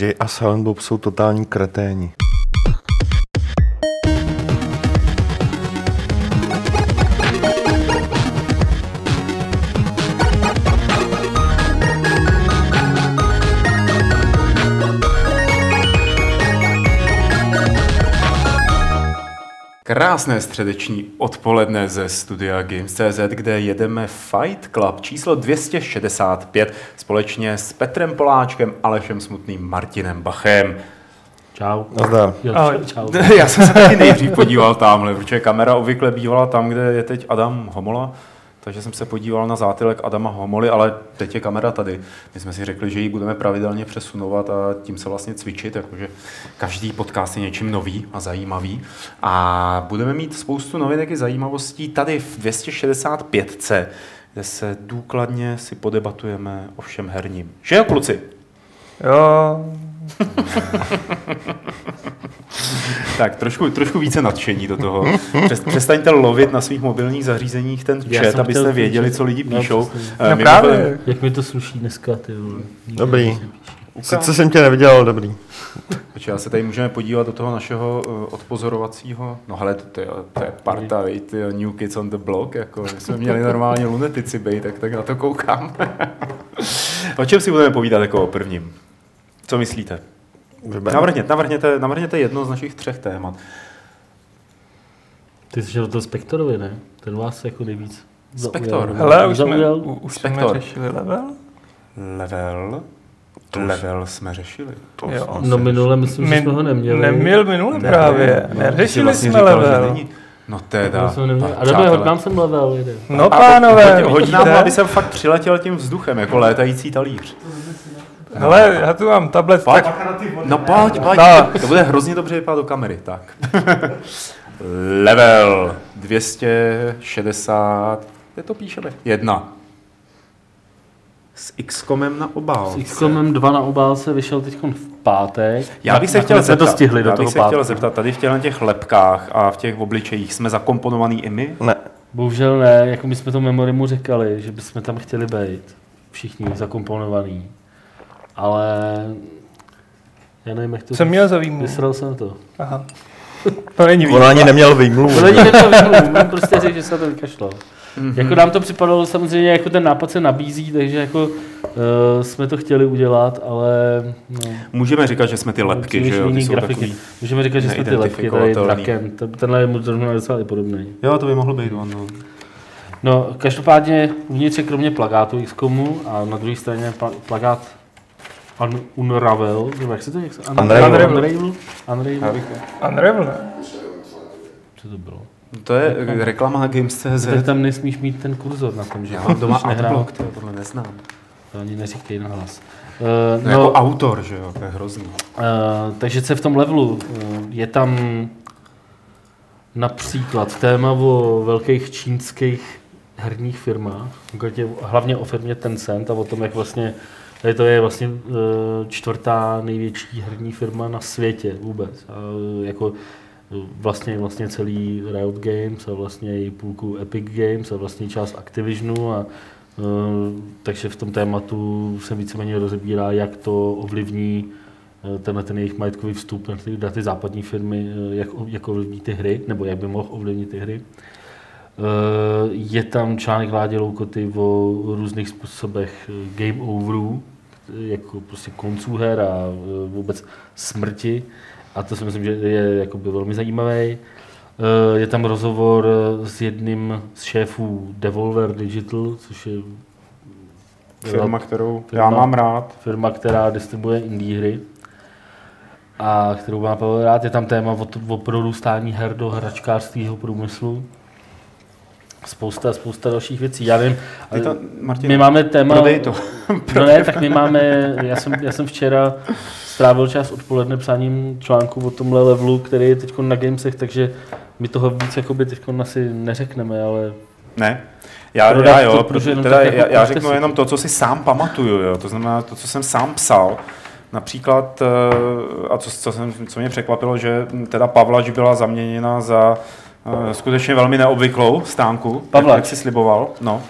Jay a Silent Bob jsou totální kreténi. Krásné středeční odpoledne ze studia Games.cz, kde jedeme Fight Club číslo 265 společně s Petrem Poláčkem, Alešem Smutným, Martinem Bachem. Čau. Nazdar. Jo, čau. Já jsem se taky nejdřív podíval tamhle, protože kamera obvykle bývala tam, kde je teď Adam Homola, takže jsem se podíval na zátylek Adama Homoly, ale teď je kamera tady. My jsme si řekli, že ji budeme pravidelně přesunovat a tím se vlastně cvičit, jakože každý podcast je něčím nový a zajímavý. A budeme mít spoustu novinek i zajímavostí tady v 265, kde se důkladně si podebatujeme o všem herním. Že jo, kluci? Jo, Tak, trošku, trošku více nadšení do toho. Přes, přestaňte lovit na svých mobilních zařízeních ten Já chat, abyste věděli, co lidi No, píšou. Eh, no mimochodem, právě. Jak mi to sluší dneska, ty vole. Dobrý. Sice jsem tě neviděl, dobrý. Počkej, já se tady můžeme podívat do toho našeho uh, odpozorovacího, no hele, to, to, je, to je parta, vej, ty New Kids on the Block, jako my jsme měli normálně lunetici bej, tak, tak na to koukám. o čem si budeme povídat jako o prvním? Co myslíte? Navrhněte, navrhněte, navrhněte jedno z našich třech témat. Ty jsi do toho Spektorovi, ne? Ten vás jako nejvíc Spektor. Hele, už jsme, už jsme Spektor. řešili level? Level? To už- Level jsme řešili. To Jo. jsem- No minule myslím, že jsme ho neměli. Neměl minule Ne, právě. no, ty jsi Neřešili vlastně jsme říkal, že level. není. No To teda. jsme A dobře, hoď nám sem level, jde. No A pánové, hodí, nám, aby jsem fakt přiletěl tím vzduchem, jako létající talíř. Hele, já tu mám tablet, Pojď. tak No pojď, pojď. No. To bude hrozně dobře vypadat do kamery, tak. Level 260, kde to píšeme? Jedna. S XCOMem na obálce. S XCOMem 2 na obálce vyšel teď v pátek. Já bych se chtěl zeptat, to stihli do já bych toho se chtěl pátku. zeptat, tady v těch, těch lepkách a v těch obličejích jsme zakomponovaný i my? Ne, Bohužel ne, jako my jsme to memorimu říkali, že bychom tam chtěli být. Všichni zakomponovaný. Ale já nevím, jak to jsem měl za výmluvu. Vysral jsem to. Aha. To není on výmluva. ani neměl výmluvu. To není to výmluv, mám prostě říct, že se na to vykašlal. Mhm. Jako nám to připadalo samozřejmě, jako ten nápad se nabízí, takže jako uh, jsme to chtěli udělat, ale no, Můžeme říkat, že jsme ty lepky, že jo? Ty jiný jsou grafiky. takový... Můžeme říkat, že jsme ty lepky, tady drakem. Ten- Tenhle je mu zrovna docela i podobný. Jo, to by mohlo být on, no. No, každopádně uvnitř je kromě plagátu XCOMu a na druhé straně pla- plagát Un- Unravel, nebo jak se to jak se, Unravel. Unravel? Unravel? Unravel, ne? Co to bylo? To je reklama na Games.cz. Teď tam nesmíš mít ten kurzor na tom, že Já to mám doma. Adblock, tyjo, tohle neznám. To ani neříkej na hlas. Uh, No, jako autor, že jo, to je hrozný. Uh, takže se v tom levelu uh, je tam například téma o velkých čínských herních firmách, hlavně o firmě Tencent a o tom, jak vlastně tady to je vlastně uh, čtvrtá největší herní firma na světě vůbec. A, uh, jako uh, vlastně, vlastně celý Riot Games a vlastně i půlku Epic Games a vlastně část Activisionu a takže v tom tématu se víceméně rozebírá, jak to ovlivní tenhle ten jejich majetkový vstup na ty, na ty západní firmy, jak, jak ovlivní ty hry, nebo jak by mohl ovlivnit ty hry. Eh, Je tam článek Ládě Loukoty o různých způsobech eh, game overů, eh, jako prostě konců her a vůbec smrti. A to si myslím, že je jakoby velmi zajímavý. Je tam rozhovor s jedním z šéfů Devolver Digital, což je Firma, kterou Firma. já mám rád. firma, která distribuje indie hry a kterou má Pavel rád. Je tam téma o, o prorůstání her do hračkářského průmyslu. Spousta, spousta dalších věcí. Já vím, Ty to, Martin, my máme téma... prodej to. No ne, tak my máme, já jsem, já jsem včera strávil čas odpoledne psáním článku o tomhle levelu, který je teď na Gamesech, takže my toho víc jakoby teď asi neřekneme, ale Ne. Já, Prodat já jo, to, teda, tak jako já, já pusťte řeknu si jenom to. co si sám pamatuju, jo. to znamená to, co jsem sám psal. Například, eh, a co, co, jsem, co mě překvapilo, že teda Pavlač byla zaměněna za skutečně velmi neobvyklou stánku, Pavlač. jak, jak si sliboval. No.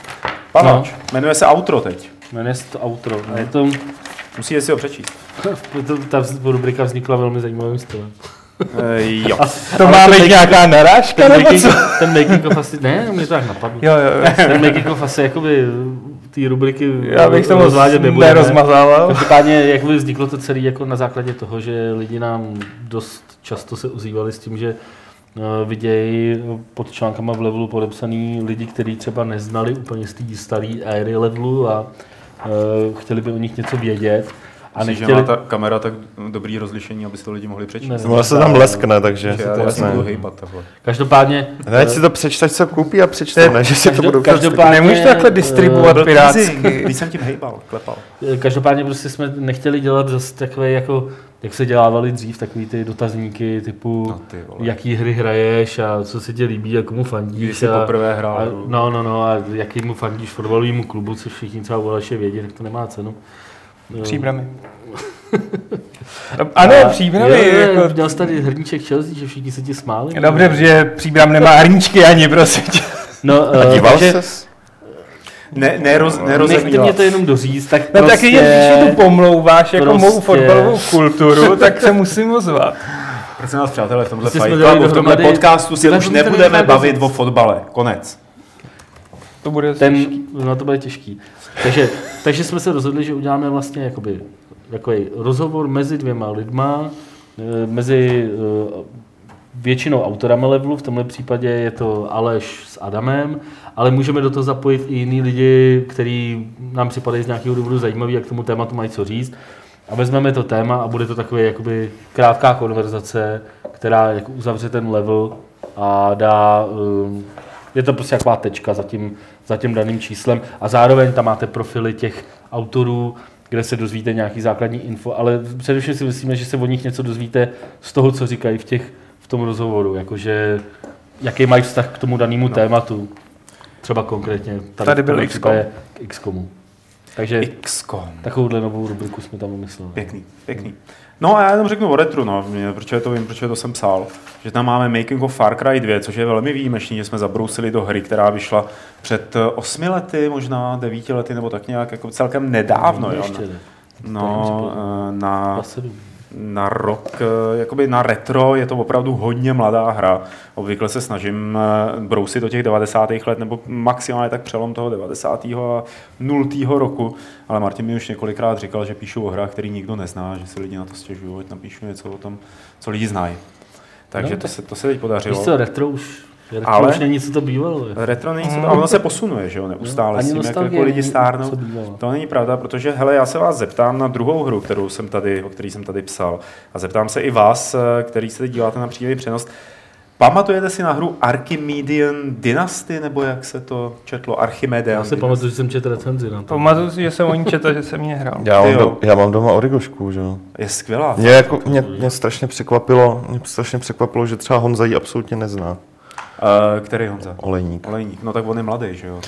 Pavlač, jmenuje se Outro teď. jmenuje se to outro. A je to, Musíte si ho přečíst. To, ta rubrika vznikla velmi zajímavým stylem. E, jo. To Ale má to být nějaká narážka, Ten nebo making, co? ten making of asi, ne, mě to tak napadlo. Jo, jo, jo. Ten making of asi jakoby ty rubriky Já bych to moc rozvádět nebudeme. nerozmazával. Každopádně jakoby vzniklo to celé jako na základě toho, že lidi nám dost často se ozývali s tím, že eh, vidějí pod článkama v levelu podepsaný lidi, kteří třeba neznali úplně z té staré éry levelu a eh, chtěli by o nich něco vědět. A Myslíš, že nechtěli... má ta kamera tak dobrý rozlišení, aby si to lidi mohli přečíst? Ne, se tam leskne, takže... Já, to já si jasné. budu hejbat takhle. Každopádně... Ne, si to přečteš, co koupí a přečte, ne, že si to budou každopádně- Nemůžeš to takhle distribuovat eh, pirátsky. Když jsem tím hejbal, klepal. Každopádně prostě jsme nechtěli dělat zase takové jako, jak se dělávali dřív, takový ty dotazníky typu, No ty vole. jaký hry hraješ a co se ti líbí a komu Když fandíš. jsi a, poprvé hrál. a, no, no, no, a jakýmu fandíš fotbalovému klubu, což všichni třeba volaše vědí, tak to nemá cenu. No. Příbramy. No, Ano, A- příbramy. Jo, jo, Jako... Měl jsi tady hrníček Chelsea, že všichni se ti smáli. Dobře, protože příbram nemá hrníčky ani, prosím tě. No, A eh, díval takže ses? Ne, neroz, Nechte nerozebírat. mě to jenom doříct, tak No prostě... tak když tu pomlouváš jako prostě- mou fotbalovou kulturu, tak se musím ozvat. Prosím vás, přátelé, v tomhle Prostě Fight Clubu, v tomhle podcastu si Tyhle už nebudeme bavit o fotbale. Konec. To bude ten, no to bude těžký. Takže, takže jsme se rozhodli, že uděláme vlastně jakoby takový rozhovor mezi dvěma lidma, eh, mezi eh, většinou autorama levelu, v tomhle případě je to Aleš s Adamem, ale můžeme do toho zapojit i jiný lidi, kteří nám připadají z nějakého důvodu zajímaví a k tomu tématu mají co říct. A vezmeme to téma a bude to takové jakoby krátká konverzace, která jako uzavře ten level a dá, um, je to prostě taková tečka za tím, za tím daným číslem a zároveň tam máte profily těch autorů, kde se dozvíte nějaký základní info, ale především si myslíme, že se od nich něco dozvíte z toho, co říkají v, těch, v tom rozhovoru, jakože jaký mají vztah k tomu danému no. tématu. Třeba konkrétně Tady byl v tom XCOM. XCOMu. Takže XCOM. takovouhle novou rubriku jsme tam vymysleli. Pěkný, pěkný. No a já jenom řeknu o retru, no, proč to vím, proč to jsem psal. Že tam máme Making of Far Cry 2, což je velmi výjimečný, že jsme zabrousili do hry, která vyšla před eh, osmi lety, možná devíti lety, nebo tak nějak, jako celkem nedávno, jo. Ještě ne. No, eh, na. Na rok, eh, jakoby na retro je to opravdu hodně mladá hra. Obvykle se snažím eh, brousit do těch 90. let, nebo maximálně tak přelom toho 90. a 0. roku. Ale Martin mi už několikrát říkal, že píšu o hrách, který nikdo nezná, že si lidi na to stěžují, ať napíšu něco o tom, co lidi znají. Takže No, to, se, to se teď podařilo. Víš co, retro už, retro Ale- už není, co to bývalo. je. Retro není co to, a ono se posunuje, že jo, neustále No, Ani s tím, jak jako lidi stárnou. To není pravda, protože hele, já se vás zeptám na druhou hru, kterou jsem tady, o který jsem tady psal. A zeptám se i vás, eh, který se teď díváte na přímý přenos. Pamatujete si na hru Archimedean Dynasty, nebo jak se to četlo? Archimedean Já si pamatuju, že jsem četl recenzi na to. Pamatuju si, že jsem o ní četl, že jsem mě hrál. Já mám, jo. do, já mám doma origošku, že jo. Je skvělá. Mě, jako, mě, mě, strašně překvapilo, mě strašně překvapilo, že třeba Honza ji absolutně nezná. Uh, který Honza? Olejník. Olejník. No tak on je mladý, že jo?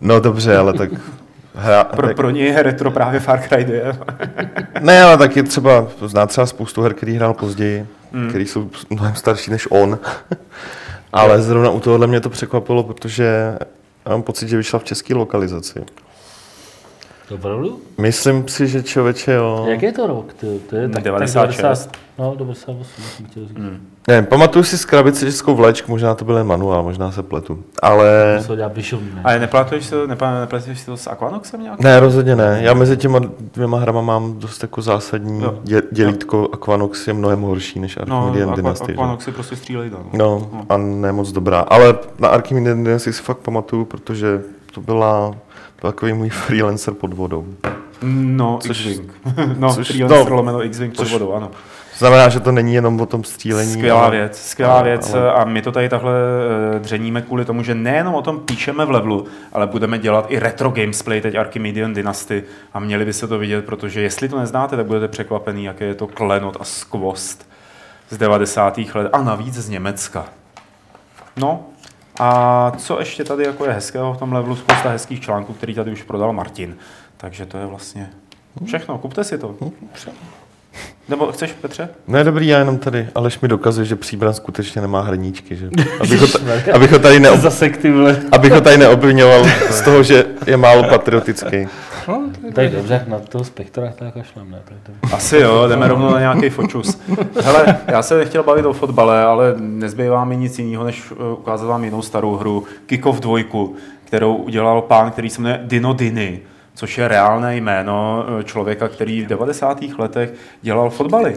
No dobře, ale tak... Hra, Pro, tak, pro něj je retro právě Far Cry 2. ne, ale taky třeba, zná třeba spoustu her, který hrál později, mm. který jsou mnohem starší než on. ale zrovna u tohohle mě to překvapilo, protože mám pocit, že vyšla v české lokalizaci. Opravdu? Myslím si, že člověče, jo. Jak je to rok? Ty? To je tak, 96. Tak 90, no, 98 jsem chtěl říct. Mm. Ne, pamatuju si z krabice českou vlečku, možná to byl jen manuál, možná se pletu. Ale Co dělá Bishop, ne? Ale neplatuješ si to, nepa- neplatuješ si to s Aquanoxem nějak? ne, rozhodně ne. Já mezi těma dvěma hrama mám dost jako zásadní Jo. dě, dělítko. Aquanox je mnohem horší než No, Archimedean Aqua- Dynasty. Aquanox si prostě střílej dál. No, a ne moc dobrá. Ale na Archimedean Dynasty si fakt pamatuju, protože to byla byl takový můj freelancer pod vodou. No, Což- X-Wing. no, což- freelancer no, lomeno X-Wing pod vodou, ano. Znamená, že to není jenom o tom střílení. Skvělá ale- věc, skvělá ale- věc ale- a my to tady takhle eh, dřeníme kvůli tomu, že nejenom o tom píšeme v levelu, ale budeme dělat i retro gamesplay, teď Archimedean Dynasty a měli byste to vidět, protože jestli to neznáte, tak budete překvapený, jaké je to klenot a skvost z 90. let a navíc z Německa. No, a co ještě tady jako je hezkého v tom levelu, spousta hezkých článků, který tady už prodal Martin. Takže to je vlastně všechno, kupte si to. Nebo chceš, Petře? Ne, dobrý, já jenom tady. Aleš mi dokazuje, že příbran skutečně nemá hrníčky, že? Abych ho, ta, abych ho tady, neob, Zase ty vole. abych ho tady neobvinoval z toho, že je málo patriotický. No, je Tak dobře, na toho spektra tak kašlem, ne? Tak to... Asi jo, jdeme rovnou na nějaký fočus. Hele, já se nechtěl bavit o fotbale, ale nezbývá mi nic jiného, než eh, ukázat vám jinou starou hru, Kickoff 2, kterou udělal pán, který se jmenuje Dino Dini, což je reálné jméno eh, člověka, který v 90. letech dělal fotbaly.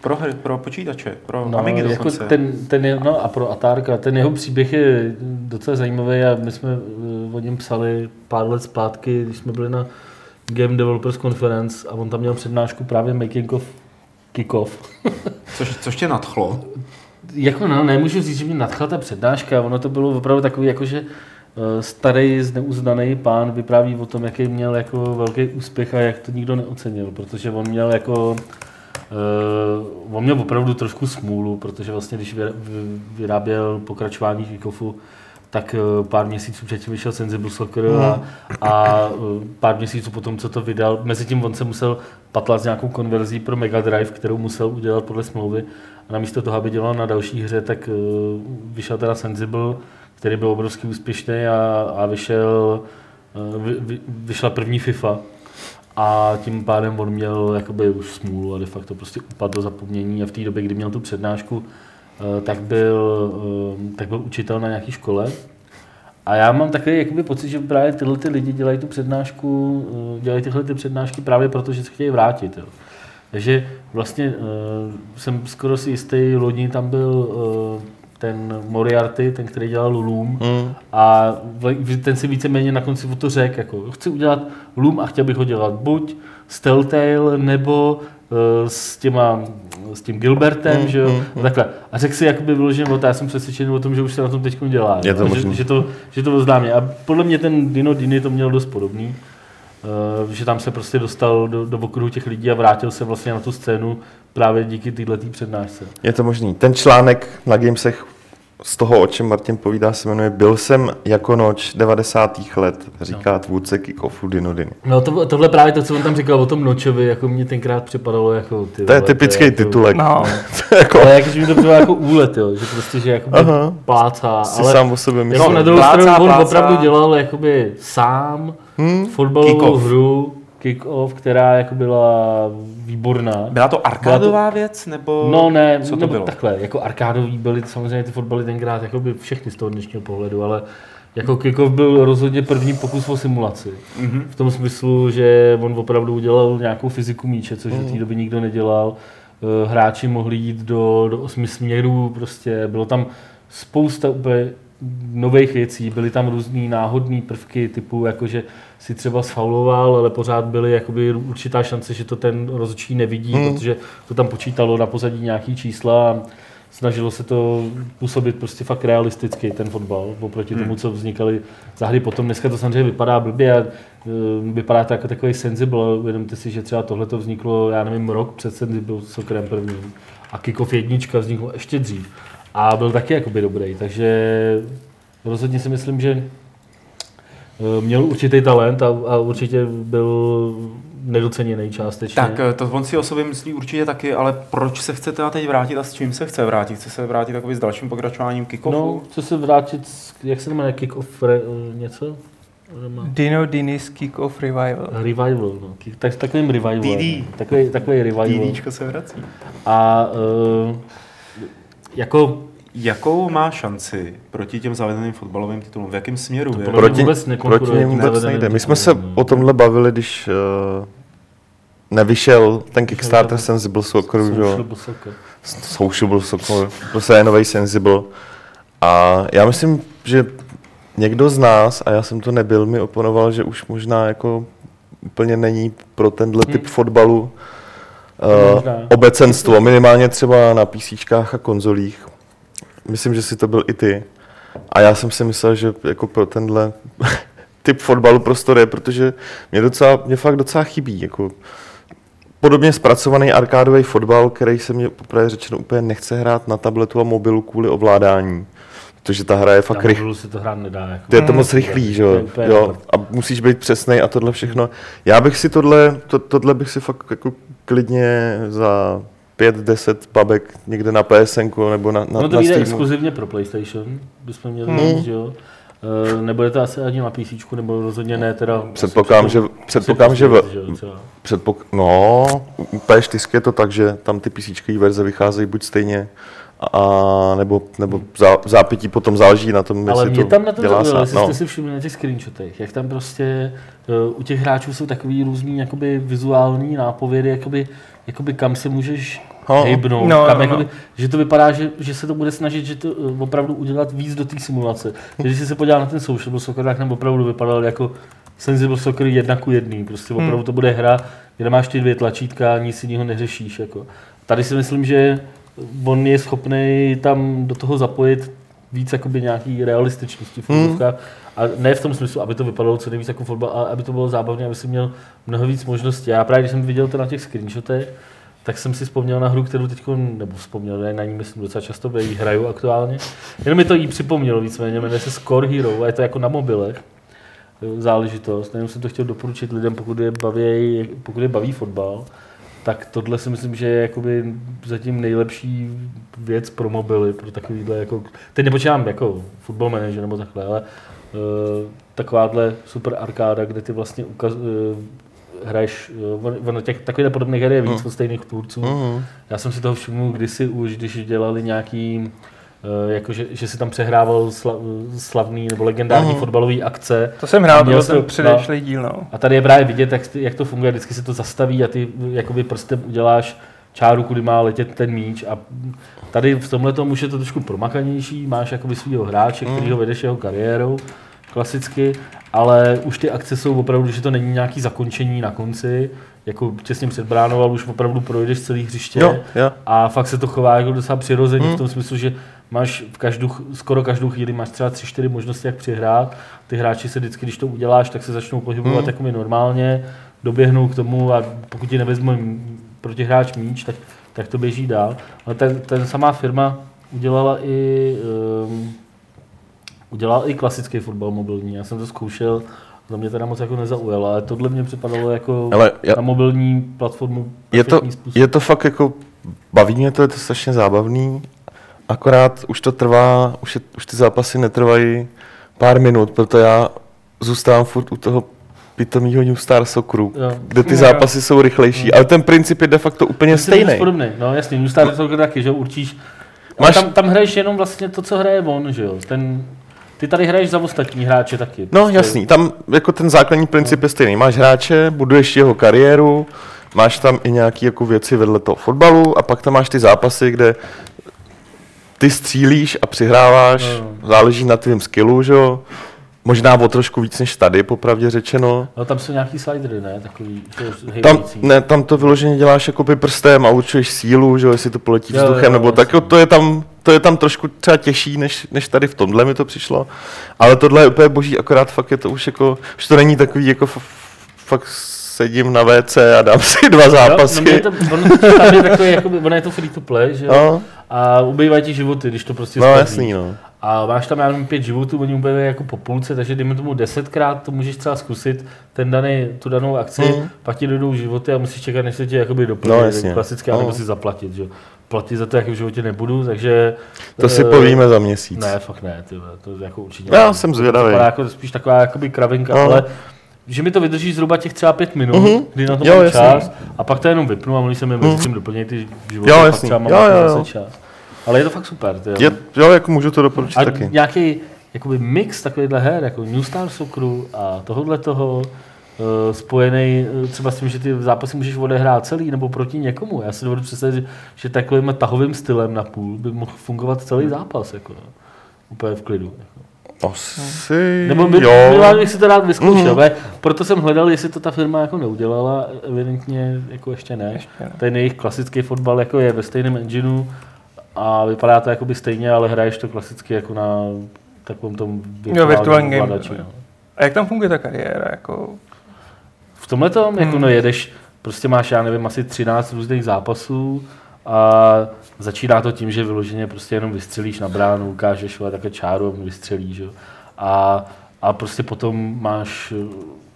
Pro hry, pro počítače, pro No, Amigy jako ten, ten je, no a pro Atárka, ten jeho příběh je docela zajímavý a my jsme eh, o něm psali pár let zpátky, když jsme byli na Game Developers Conference a on tam měl přednášku právě Making of Kickoff. Což, což tě nadchlo. Jako no, nemůžu říct, že mě nadchla ta přednáška, ono to bylo opravdu takový, jakože eh, starý, zneuznaný pán vypráví o tom, jaký měl jako velký úspěch a jak to nikdo neocenil, protože on měl jako Uh, on měl opravdu trošku smůlu, protože vlastně, když vy- vy- vyráběl pokračování Kickofu, tak eh, pár měsíců předtím vyšel Sensible Soccer a, a eh, pár měsíců potom, co to vydal, mezi tím on se musel patlat s nějakou konverzí pro Mega Drive, kterou musel udělat podle smlouvy. A namísto toho, aby dělal na další hře, tak eh, vyšel teda Sensible, který byl obrovský úspěšný a, a vyšel, eh, vy, vy, vyšla první FIFA. A tím pádem on měl jakoby už smůlu a de facto prostě upadl do zapomnění a v té době, kdy měl tu přednášku, eh, tak byl, eh, tak byl učitel na nějaké škole. A já mám takový jakoby pocit, že právě tyhle ty lidi dělají tu přednášku, dělají tyhle ty přednášky právě proto, že se chtějí vrátit. Jo. Takže vlastně jsem skoro si jistý, loni tam byl ten Moriarty, ten, který dělal Loom, Mm. a ten si víceméně na konci o to řekl, jako chci udělat Loom a chtěl bych ho dělat buď s Telltale, nebo uh, s, těma, s tím Gilbertem, Mm, že jo, mm, a takhle. A řekl si jakoby vyloženě, o to, já jsem přesvědčený o tom, že už se na tom teď dělá. Je to že, že, to, že to oznámí. A podle mě ten Dino Dini to měl dost podobný. Uh, že tam se prostě dostal do, do okruhu těch lidí a vrátil se vlastně na tu scénu právě díky této přednášce. Je to možný. Ten článek na Gamesech z toho, o čem Martin povídá, se jmenuje Byl jsem jako noč 90. let, říká no. tvůrce Kickoffu Dino Dini. No to, tohle právě to, co on tam říkal o tom Nočovi, jako mě tenkrát připadalo jako ty To je vole, typický jako, titulek. No, To jako, Ale jakože mi to připadalo jako úlet, jo, že prostě, že jako Aha. plácá, si ale sám o sobě jako myslel. na druhou Plácá, stranu on plácá. opravdu dělal jakoby sám Hmm? fotbalovou Kick-off. hru, kick-off, která jako byla výborná. Byla to arkádová věc, nebo No ne, co to nebo bylo? takhle, jako arkádový byly samozřejmě ty fotbaly tenkrát jako by všechny z toho dnešního pohledu, ale jako Kikov byl rozhodně první pokus o simulaci. Mhm. V tom smyslu, že on opravdu udělal nějakou fyziku míče, což do té doby nikdo nedělal. Eh, Hráči mohli jít do, do osmi směrů, prostě bylo tam spousta úplně nových věcí, byly tam různý náhodné prvky typu, jakože si třeba sfauloval, ale pořád byly jakoby určitá šance, že to ten rozhodčí nevidí, Hmm. protože to tam počítalo na pozadí nějaký čísla a snažilo se to působit prostě fakt realisticky, ten fotbal, oproti tomu, co vznikaly za hry potom. Dneska to samozřejmě vypadá blbě a e, vypadá to jako takový sensible, uvědomte si, že třeba tohle to vzniklo, já nevím, rok před sensible soccerem prvním a Kickoff jednička vzniklo ještě dřív a byl taky jakoby dobrý, takže rozhodně si myslím, že e, měl určitý talent a, a určitě byl nedoceněný částečně. Tak eh, to on si o sobě myslí určitě taky, ale proč se chce teda teď vrátit a s čím se chce vrátit? Chce se vrátit takový s dalším pokračováním kickoffu? No, chce se vrátit, s- jak se jmenuje, kick-off re, něco? Má Dino Dini's Kick-Off Revival. Revival, no. Tak, takovým revival. DD. Takový, takový revival. DDčko se vrací. A uh, jako Jakou má šanci proti těm zavedeným fotbalovým titulům? V jakém směru? To Proti, vůbec proti němu vůbec nejde. My jsme se o tomhle bavili, když uh, nevyšel ten Kickstarter Sensible Soccer. Sociable Soccer, prostě je nový Sensible. A já myslím, že někdo z nás, a já jsem to nebyl, mi oponoval, že už možná jako úplně není pro tenhle typ Hmm. fotbalu uh, Možná. obecenstvo, minimálně třeba na PC a konzolích. Myslím, že si to byl i ty. A já jsem si myslel, že jako pro tenhle typ fotbalu prostor je, protože mě, docela, mě fakt docela chybí. Jako podobně zpracovaný arkádový fotbal, který se mě poprvé řečeno úplně nechce hrát na tabletu a mobilu kvůli ovládání. Protože ta hra je fakt rychlá. si to hrát nedá. Jako. To je to moc rychlý, že jo? jo? A musíš být přesný a tohle všechno. Já bych si tohle, to, tohle bych si fakt jako klidně za 5-10 babek někde na PSN nebo na, na, No to na vyjde exkluzivně pro PlayStation, bychom měli Hmm. říct, že jo. Uh, nebude to asi ani na PC, nebo rozhodně ne teda... Předpokládám, že, předpokládám, že, v, předpok, no, u PS4 je to tak, že tam ty PC verze vycházejí buď stejně, a, nebo, nebo zá, zápětí potom záleží na tom, Ale jestli mě to tam na tom dělá zaujalo, jestli No. jste si všimli na těch screenshotech, jak tam prostě uh, u těch hráčů jsou takový různý jakoby vizuální nápovědy, jakoby, jakoby kam se můžeš No. hejbnout, No, kam, no, jakoby, no. že to vypadá, že, že se to bude snažit že to uh, opravdu udělat víc do té simulace. Když jsi se podíval na ten social soccer, tak tam opravdu vypadal jako sensible soccer jedna ku jedný. Prostě Hmm. opravdu to bude hra, kde máš ty dvě tlačítka, nic jiného neřešíš. Jako. Tady si myslím, že on je schopný tam do toho zapojit víc jakoby nějaký realističnosti v Hmm. mm. A ne v tom smyslu, aby to vypadalo co nejvíc jako fotbal, ale aby to bylo zábavné, aby si měl mnoho víc možností. Já právě, když jsem viděl to na těch screenshotech, tak jsem si vzpomněl na hru, kterou teď, nebo vzpomněl, ne, na ní myslím docela často, protože ji hraju aktuálně. Jenom mi to jí připomnělo víceméně, jmenuje se Score Hero a je to jako na mobilech eh, záležitost. Jenom jsem to chtěl doporučit lidem, pokud je baví, pokud je baví fotbal, tak tohle si myslím, že je jakoby zatím nejlepší věc pro mobily, pro takovýhle jako, teď nepočítám jako football manager nebo takhle, ale uh, takováhle super arkáda, kde ty vlastně ukaz, uh, hraješ, uh, ono těch takových podobných her je víc Hmm. od stejných tvůrců. Mhm. Já jsem si toho všiml kdysi už, když dělali nějaký, uh, jako že, že si tam přehrával sla, slavný nebo legendární Mhm. fotbalový akce. To jsem hrál, byl ten předešlý díl, no. A tady je právě vidět, jak, jak to funguje, vždycky se to zastaví a ty jakoby prstem uděláš čáru, kudy má letět ten míč a tady v tomhle už je to trošku promakanější, máš jakoby svýho hráče, který ho vedeš jeho kariérou, klasicky, ale už ty akce jsou opravdu, že to není nějaký zakončení na konci, jako těsně před bránou, ale už opravdu projdeš celý hřiště Jo, jo. a fakt se to chová jako docela přirozeně Hmm. v tom smyslu, že máš v každou, skoro každou chvíli máš třeba tři, čtyři možnosti, jak přihrát. Ty hráči se vždycky, když to uděláš, tak se začnou pohybovat Hmm. jako my normálně, doběhnou k tomu a pokud ti nevezme protihráč míč, tak, tak to běží dál. Ale ten, ten samá firma udělala i um, udělala i klasický fotbal mobilní. Já jsem to zkoušel, za mě teda moc jako nezaujalo, ale tohle mě připadalo jako Ale já, na mobilní platformu je, to, způsob. je to fakt jako, baví mě to, je to strašně zábavný, akorát už to trvá, už, je, už ty zápasy netrvají pár minut, proto já zůstávám furt u toho pitomýho New Star Socceru, Jo. kde ty Jo. zápasy jsou rychlejší, ale ten princip je de facto úplně Myslím, stejný. Podobný. No jasně, New Star Soccer taky, že určíš. Máš- tam, tam hraješ jenom vlastně to, co hraje on, že jo. Ten, ty tady hraješ za ostatní hráče taky. No Prostě. jasný, tam jako ten základní princip je stejný. Máš hráče, buduješ jeho kariéru, máš tam i nějaké jako věci vedle toho fotbalu a pak tam máš ty zápasy, kde ty střílíš a přihráváš, No. záleží na tvém skillu, že jo. Možná o trošku víc než tady, popravdě řečeno. No tam jsou nějaký slidery, ne? Takový, jo, Tam, ne, tam to vyloženě děláš jakoby prstem a určuješ sílu, že jo, jestli to poletí Jo, jo, vzduchem, nebo jo, tak, jo, to je tam, to je tam trošku třeba těžší, než, než tady v tomhle mi to přišlo. Ale tohle je úplně boží, akorát fakt je to už jako, už to není takový jako f- fakt sedím na WC a dám si dva Jo, zápasy. no, mě to, ono, tam je takový, jakoby, ono je to free to play, že jo? No, A ubývají ti životy, když to prostě no jasný, no. A máš tam, já nevím, pět životů, oni ubývají jako po půlce, takže dejme tomu desetkrát to můžeš třeba zkusit, ten daný, tu danou akci, Mhm. pak ti dojdou životy a musíš čekat, než se ti jakoby doplní. No, jasně. Klasicky, No. nebo si zaplatit, že jo. Platit za to, jak v životě nebudu, takže... To si eh, povíme za měsíc. Ne, fakt ne, ty, to jako určitě Já jsem To zvědavý. vypadá jako spíš taková jakoby kravinka, No. ale že mi to vydrží zhruba těch třeba pět minut, Mhm. kdy na to Jo, mám jasně. čas, a pak to jenom vypnu a oni se mi mezi tím doplnějí ty životy, Jo, a pak jasný. třeba mám Jo, to jo, jo. čas. Ale je to fakt super. Ty, Je, jo, jako můžu to doporučit a taky. nějaký jakoby mix takovýchhle her, jako New Star Socceru a tohohle toho, uh, spojený uh, třeba s tím, že ty zápasy můžeš odehrát celý nebo proti někomu. Já si dovedu představit, že- takovým tahovým stylem na půl by mohl fungovat celý zápas. Jako, no. Úplně v klidu. Jako. Asi, Nebo by, jo. minimálně bych si to rád vyzkoušel, Mhm. mm. proto jsem hledal, jestli to ta firma jako neudělala, evidentně jako ještě ne. Ještě ne. Ten jejich klasický fotbal jako je ve stejném engineu a vypadá to jakoby stejně, ale hraješ to klasicky jako na takovém tom virtuální ovladači, game. no. A jak tam funguje ta kariéra? Jako... V tomhle tom, jako Hmm. no jedeš, prostě máš, já nevím, asi 13 různých zápasů a začíná to tím, že vyloženě prostě jenom vystřelíš na bránu, ukážeš vole, takhle čáru a vystřelíš. Jo. A, a prostě potom máš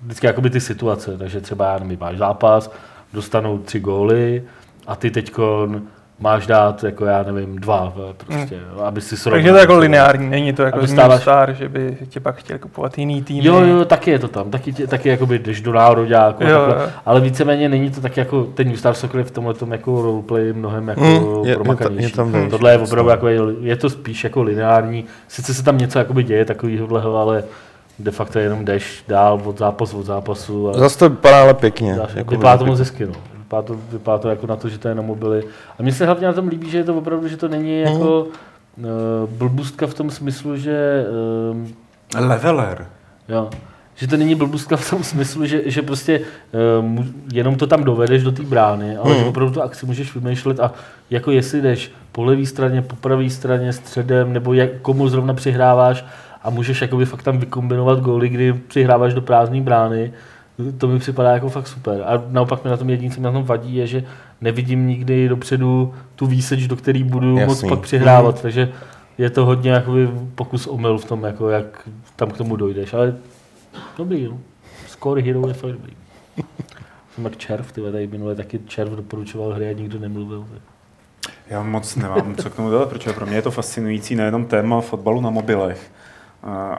vždycky jakoby ty situace, takže třeba já nevím, máš zápas, dostanou tři góly a ty teďkon máš dát, jako já nevím, dva, prostě, jo, aby si srovnal. Takže to je jako lineární, není to jako dostáváš- Star, že by tě pak chtěl kupovat jiný tým. Jo, jo, taky je to tam, taky, tě- taky jakoby jdeš do nároďáku, Jo, jo, takhle, jo. ale víceméně není to tak jako, ten New Star Soccer je v tomhle tom jako roleplay mnohem jako Mm, je- je ta- promakanější. je tam vejš, Tohle je opravdu jako, je to spíš jako lineární, sice se tam něco jakoby děje takovýhle, ale de facto jenom jdeš dál od zápasu od zápasu a Zase to vypadá ale pěkně. Dáš, jako vypadá to moc hezky, no. Vypadá to, vypadá to jako na to, že to je na mobily. A mně se hlavně na tom líbí, že je to opravdu, že to není jako uh, blbůstka v tom smyslu, že um, Leveler. jo, že to není blbůstka v tom smyslu, že, že prostě uh, jenom to tam dovedeš do té brány, ale že opravdu tu akci můžeš vymýšlet a jako jestli jdeš po levé straně, po pravé straně, středem, nebo jak, komu zrovna přihráváš a můžeš jakoby fakt tam vykombinovat góly, kdy přihráváš do prázdné brány, to mi připadá jako fakt super. A naopak mi na tom jediné, co mi na tom vadí, je, že nevidím nikdy dopředu tu výseč, do který budu Jasný. moc pak přihrávat, takže je to hodně jakoby pokus omyl v tom, jako jak tam k tomu dojdeš, ale dobrý, no. Score Hero je fakt dobrý. Jsem jak červ, ty tady minule taky červ doporučoval hry a nikdo nemluvil. tak. Já moc nemám co k tomu dodat, protože pro mě je to fascinující nejenom téma fotbalu na mobilech,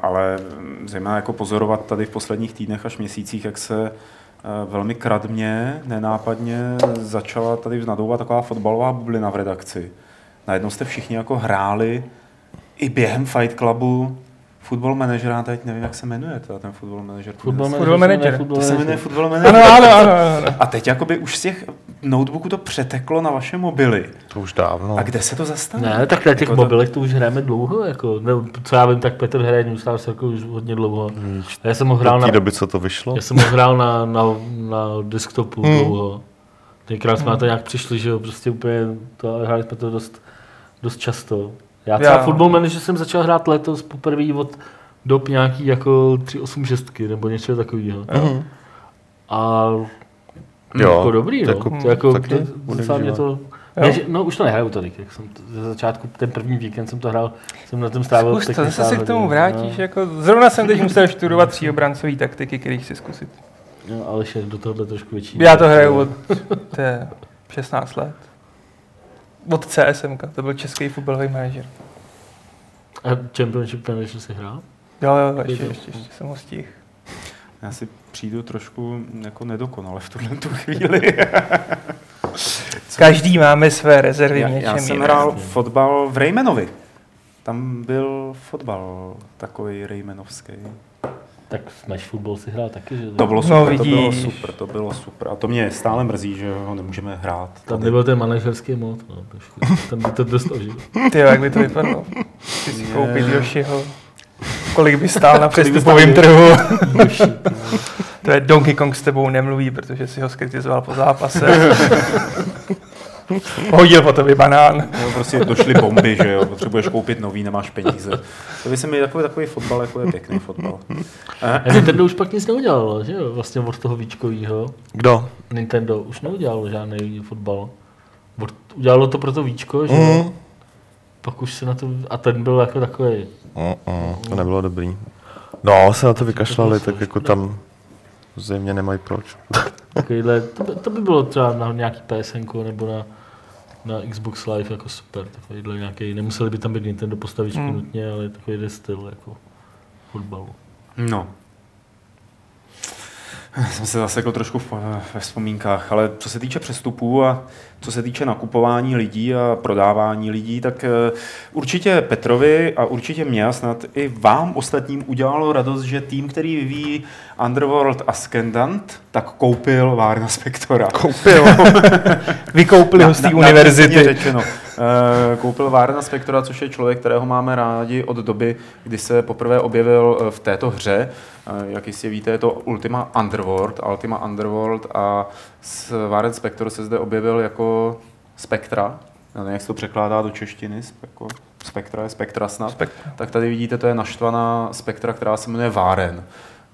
ale mm, zejména jako pozorovat tady v posledních týdnech až měsících, jak se eh, velmi kradmě, nenápadně začala tady nadouvat taková fotbalová bublina v redakci. Najednou jste všichni jako hráli i během Fight Clubu Football Manager, já teď nevím, jak se jmenuje teda ten Football Manager. Football Football manager, manager. To se jmenuje manager. Football Manager. Ano, ano, ano, ano. A teď jakoby už z těch notebooků to přeteklo na vaše mobily. To už dávno. A kde se to zastane? Ne, tak na těch Jako to- mobilech to už hrajeme dlouho, jako, ne, co já vím, tak Petr hraje New Star Circle už hodně dlouho. Já jsem ho hrál Do té doby, co to vyšlo. já jsem ho hrál na, na, na desktopu Hmm. dlouho. Tenkrát jsme na to nějak přišli, že jo, prostě úplně, to, hráli jsme to dost, dost často. Já třeba Já- Football Manager jsem začal hrát letos poprvé od dob nějaký jako 386 nebo něco takového. Mhm. A Jo, jako dobrý, no. jako- To jako, taky to, mě to, ne, že, no už to nehraju tolik, jak jsem to, ze začátku, ten první víkend jsem to hrál, jsem na tom strávil Zkus to, zase si pár k tomu vrátíš. No, Jako, zrovna jsem teď musel studovat tříobrancové taktiky, které chci zkusit. no, ale šel do tohohle trošku větší. Já to hraju od té 16 let. Od CSM, to byl český fotbalový manažer. A Championship Manager si hrál? Jo, jo, ještě, ještě, ještě jsem ho stihl. Já si přijdu trošku jako nedokonale v tuhle tu chvíli. Každý máme své rezervy já, v něčem já jsem jiném. hrál fotbal v Rejmenovi. Tam byl fotbal takový Rejmenovský. Tak Smash Football si hrál taky, že? To bylo No, super, to bylo super, to bylo super. A to mě stále mrzí, že ho nemůžeme hrát. Tam tady. nebyl ten manažerský mod, no, trošku. Tam by to dost ožil. Ty jak by to vypadalo? Chci si koupit Yoshiho. Kolik by stál na přestupovém trhu? Ty. To je Donkey Kong s tebou nemluví, protože si ho skritizoval po zápase. Hodil po tobě banán. Jo, prostě došly bomby, že jo, potřebuješ koupit nový, nemáš peníze. To by se mi takový, takový fotbal, jako je pěkný fotbal. A Nintendo už pak nic neudělalo, že jo? Vlastně od toho víčkovýho. Kdo? Nintendo už neudělalo žádný fotbal. Udělalo to pro to víčko, že jo? Mm. Pak už se na to, a ten byl jako takový. Mm, mm, to nebylo dobrý. No, se na to vykašlali, tak jako tam zřejmě nemají proč. Takovýhle, to, by, to by bylo třeba na nějaký PSN nebo na, na Xbox Live jako super. Takovýhle nějaký, nemuseli by tam být Nintendo postavičky Hmm. nutně, ale takový styl jako fotbalu. No. Jsem se zasekl trošku v- ve vzpomínkách, ale co se týče přestupů a co se týče nakupování lidí a prodávání lidí, tak eh, určitě Petrovi a určitě mě a snad i vám ostatním udělalo radost, že tým, který vyvíjí Underworld Ascendant, tak koupil Várna Spektora. Koupil. Vykoupili ho z té univerzity. Řečeno. Eh, Koupil Várna Spektora, což je člověk, kterého máme rádi od doby, kdy se poprvé objevil eh, v této hře. Eh, Jak jistě víte, je to Ultima Underworld, Ultima Underworld a Váren Spektor se zde objevil jako Spektra. Nevím, jak se to překládá do češtiny, jako Spektra je Spektra snad. Spektra. Tak tady vidíte, to je naštvaná Spektra, která se jmenuje Váren.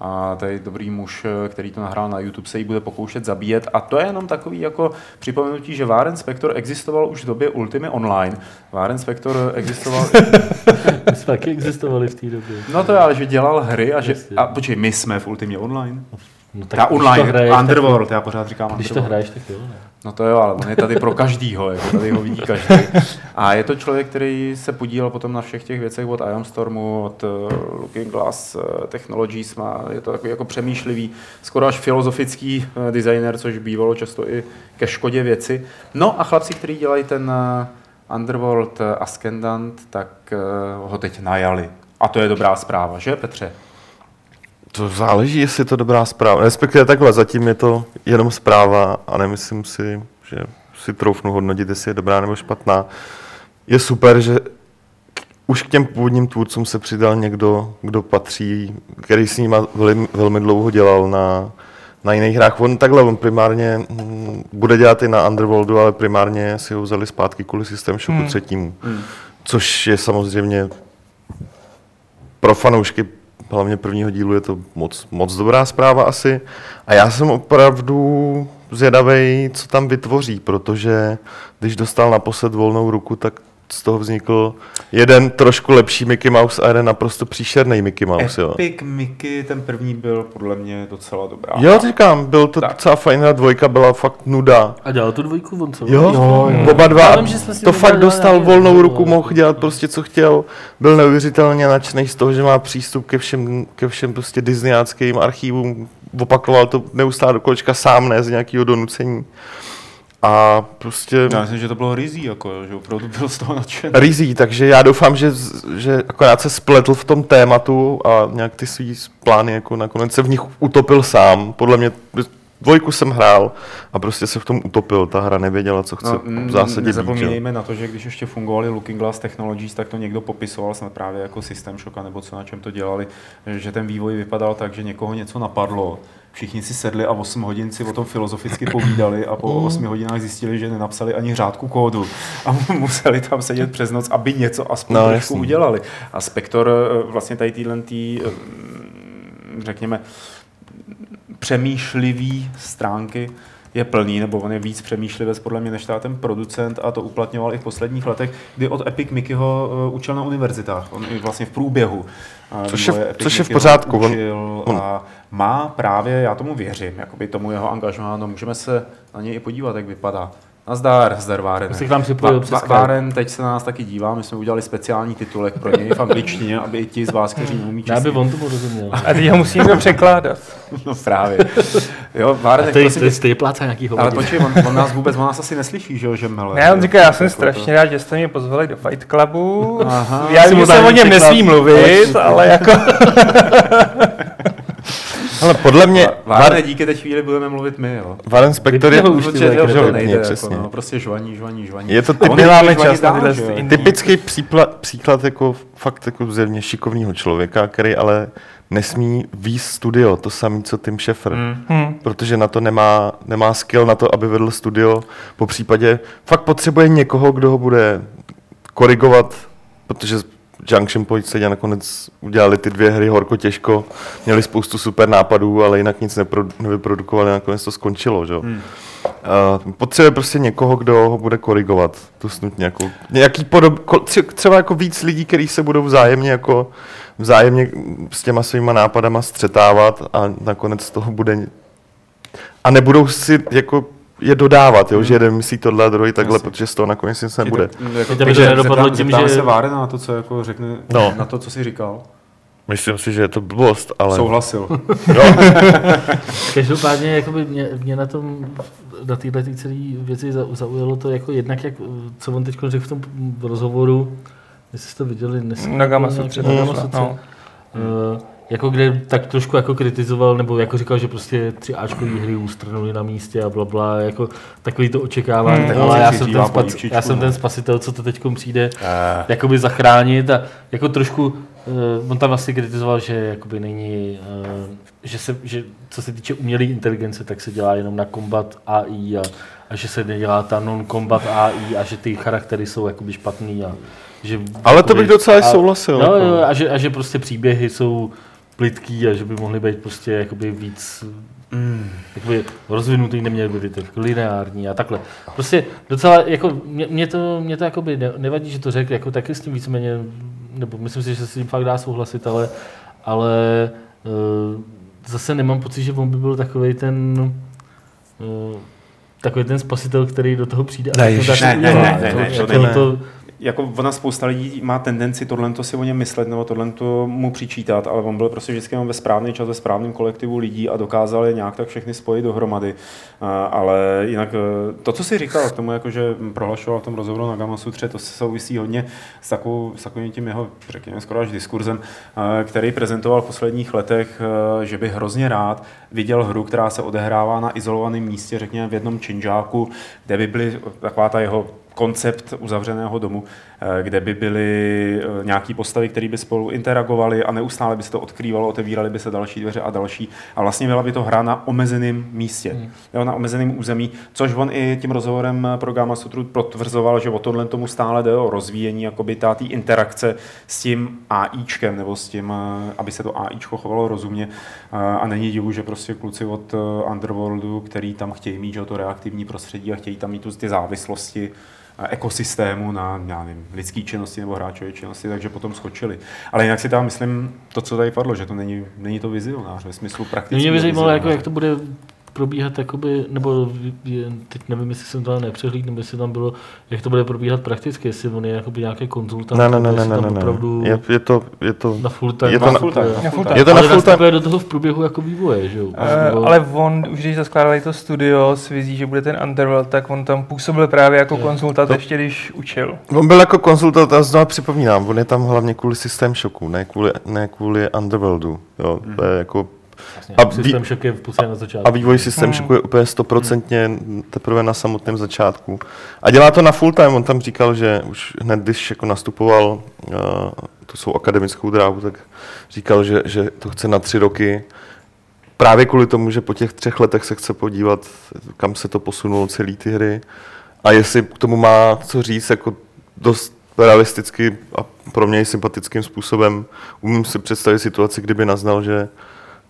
A tady dobrý muž, který to nahrál na YouTube, se jí bude pokoušet zabíjet. A to je jenom takový jako připomenutí, že Váren Spector existoval už v době Ultimy Online. Váren Spector existoval... My jsme taky existovali v té době. No to je, ale že dělal hry a že... A počkej, my jsme v Ultimě Online. No, Ta když online, to hraješ, Underworld, já pořád říkám Tak, když to Underworld. hraješ, tak jo. Ne? No to jo, ale on je tady pro každýho, jako tady ho vidí každý. A je to člověk, který se podílel potom na všech těch věcech od Ion Stormu, od uh, Looking Glass uh, Technologies, má, je to takový jako přemýšlivý, skoro až filozofický uh, designer, což bývalo často i ke škodě věci. No a chlapci, kteří dělají ten Underworld Ascendant, tak ho teď najali. A to je dobrá zpráva, že Petře? To záleží, jestli je to dobrá zpráva. Respektive takhle, zatím je to jenom zpráva a nemyslím si, že si troufnu hodnotit, jestli je dobrá nebo špatná. Je super, že už k těm původním tvůrcům se přidal někdo, kdo patří, který s nima velmi, velmi dlouho dělal na, na jiných hrách. On takhle, on primárně hm, bude dělat i na Underworldu, ale primárně si ho vzali zpátky kvůli System Shocku Hmm. třetímu. Což je samozřejmě pro fanoušky hlavně prvního dílu je to moc, moc dobrá zpráva asi. A já jsem opravdu zvědavý, co tam vytvoří, protože když dostal naposled volnou ruku, tak z toho vznikl jeden trošku lepší Mickey Mouse a jeden naprosto příšerný Mickey Mouse. Jo. Epic Mickey, ten první byl podle mě docela dobrá. Jo, říkám, byl to Tak. docela fajn, a dvojka byla fakt nuda. A dělal tu dvojku on, co? Jo, jo, jo. oba dva, Já vím, to fakt dostal volnou ruku, mohl dělat prostě co chtěl, byl neuvěřitelně nadšený z toho, že má přístup ke všem, ke všem prostě disneyáckým archívům, opakoval to neustále do kolečka sám, ne z nějakého donucení. A prostě Já myslím, že to bylo rizí, jako, že opravdu byl z toho nadšený. rizí, takže já doufám, že, že akorát se spletl v tom tématu a nějak ty svý plány jako nakonec se v nich utopil sám. Podle mě dvojku jsem hrál a prostě se v tom utopil. Ta hra nevěděla, co chce mm, v zásadě být. jo. Nezapomínejme na to, že když ještě fungovaly Looking Glass Technologies, tak to někdo popisoval snad právě jako System Shock, nebo co na čem to dělali, že ten vývoj vypadal tak, že někoho něco napadlo. Všichni si sedli a 8 hodin si o tom filozoficky povídali a po 8 hodinách zjistili, že nenapsali ani řádku kódu a museli tam sedět přes noc, aby něco aspoň No, trošku jasný. udělali. A Spektor eh, vlastně tady týhle tý, eh, řekněme, přemýšlivý stránky je plný, nebo on je víc přemýšlivec podle mě než ten producent a to uplatňoval i v posledních letech, kdy od Epic Mickeyho uh, učil na univerzitách, on i vlastně v průběhu. Což je- což je v pořádku, on- on- a má právě, já tomu věřím, jakoby tomu jeho angažmá, no můžeme se na něj i podívat, jak vypadá. Nazdar, zdar Váren. Já se k vám připojil Va- přes. Váren teď se na nás taky dívá, my jsme udělali speciální titulek pro něj v angličtině, aby i ti z vás, kteří neumí Já by česky, on to porozuměl. A teď ho musím někdo překládat. no právě. Jo, Váren, to je, prosím to je, pláca nějakýho ale hodin. počkej, on, on, nás vůbec, on nás asi neslyší, že jo, že mele. Ne, on říká, já jsem Jako strašně rád, že jste mě pozvali do Fight Clubu. Aha. Já vím, že jsem o něm překlad. nesmí mluvit, ale jako... Ale podle mě Várne, díky té chvíli budeme mluvit my, jo. Varen Spector je, už, kreténe. to vypni, nejde, jako, přesně. no, prostě žvaní, žvaní, žvaní. Je to A on typ- Nemáme žvaní čas typický přípla, příklad jako fakt jako zjevně šikovného člověka, který ale nesmí víc studio, to samé, co Tim Schafer. Hmm. Hm. protože na to nemá, nemá skill na to, aby vedl studio. Po případě fakt potřebuje někoho, kdo ho bude korigovat, protože Junction Point se nakonec udělali ty dvě hry horko těžko, měli spoustu super nápadů, ale jinak nic nepro, nevyprodukovali, nakonec to skončilo. Že? Hmm. Uh, potřebuje prostě někoho, kdo ho bude korigovat. Tu snut nějakou, nějaký podob, třeba jako víc lidí, kteří se budou vzájemně jako vzájemně s těma svýma nápadama střetávat a nakonec z toho bude a nebudou si jako je dodávat, jo, že jeden myslí tohle a druhý takhle, Jasně. protože z toho nakonec nic nebude. Jako, to takže nedopadlo tím, že- se Várena na to, co jako řekne, No. na to, co jsi říkal. Myslím si, že je to blbost, ale... Souhlasil. Jo, Každopádně jakoby mě, mě na tom, na téhle ty celé věci zau- zaujalo to jako jednak, jak, co on teď řekl v tom rozhovoru, jestli jste to viděli dneska. Nagama Sutra. Nagama Sutra. no. Eh, jako kde tak trošku jako kritizoval, nebo jako říkal, že prostě tři Ačkový hry ústrnuli na místě a bla, bla jako takový to očekávání, Hmm, ale já jsem, ten spac, polívčičku, já jsem no. ten spasitel, co to teď přijde Eh, jakoby zachránit a jako trošku, uh, on tam vlastně kritizoval, že jakoby není, uh, že se, že co se týče umělé inteligence, tak se dělá jenom na combat AI a, a že se nedělá ta non-combat AI a že ty charaktery jsou jakoby špatný a že... Ale to bych docela a- souhlasil, No, jako. a, že, a že prostě příběhy jsou plitký a že by mohly být prostě jakoby víc mm, jakoby rozvinutý, neměly by být tak lineární a takhle. Prostě docela, jako, mě, mě to, mě to jakoby ne, nevadí, že to řekl, jako taky s tím víceméně, nebo myslím si, že se s tím fakt dá souhlasit, ale, ale uh, zase nemám pocit, že on by byl takový ten uh, takový ten spasitel, který do toho přijde. a Ne, ježiš, tak ne, udělá. ne, ne, ne, To- to jako ne. to- jako ona spousta lidí má tendenci tohle si o něm myslet nebo tohle mu přičítat, ale on byl prostě vždycky ve správný čas, ve správném kolektivu lidí a dokázal je nějak tak všechny spojit dohromady. Ale jinak eh, to, co si říkal k tomu, jako že prohlašoval v tom rozhovoru na Gamma Sutře, to se souvisí hodně s, takovou, s takovým tím jeho, řekněme, skoro až diskurzem, eh, který prezentoval v posledních letech, eh, že by hrozně rád viděl hru, která se odehrává na izolovaném místě, řekněme v jednom činžáku, kde by byly taková ta jeho koncept uzavřeného domu, eh, kde by byly eh, nějaké postavy, které by spolu interagovaly a neustále by se to odkrývalo, otevíraly by se další dveře a další. A vlastně byla by to hra na omezeném místě, hmm. jo, na omezeném území, což on i tím rozhovorem pro Gamma Sutru potvrzoval, že o tohle tomu stále jde o rozvíjení jakoby tá tý interakce s tím AIčkem, nebo s tím, eh, aby se to AIčko chovalo rozumně. Eh, A není divu, že prostě kluci od eh, Underworldu, který tam chtějí mít že, to reaktivní prostředí a chtějí tam mít tu, ty závislosti, eh, ekosystému na já nevím, lidský činnosti nebo hráčové činnosti, takže potom skočili. Ale jinak si tam myslím to, co tady padlo, že to není, není to vizionář ve smyslu praktického Mě by zajímalo, jako, jak to bude probíhat, jakoby, nebo je, teď nevím, jestli jsem to nepřehlídl, nebo jestli tam bylo, jak to bude probíhat prakticky, jestli on je jakoby nějaký konzultant, Ne, ne, ne, ne, ne, tam ne, ne. opravdu Je, je, to, je to, na full time. je to Na na- full time, na Na full full time. je to na Ale full time. nastupuje do toho v průběhu jako vývoje, že jo? Nebo- ale on, už když zaskládali to studio s vizí, že bude ten Underworld, tak on tam působil právě jako Jo. konzultant, To- ještě když učil. On byl jako konzultant, a znovu připomínám, on je tam hlavně kvůli systém šoku, ne kvůli, ne kvůli Underworldu. Jo, to je jako, A systém šok je v na začátku. a vývoj systém Hmm. šoku je úplně stoprocentně teprve na samotném začátku. A dělá to na full time, on tam říkal, že už hned, když jako nastupoval uh, tu svou akademickou dráhu, tak říkal, že, že to chce na tři roky. Právě kvůli tomu, že po těch třech letech se chce podívat, kam se to posunulo celý ty hry. A jestli k tomu má co říct, jako dost realisticky a pro mě i sympatickým způsobem, umím si představit situaci, kdyby naznal, že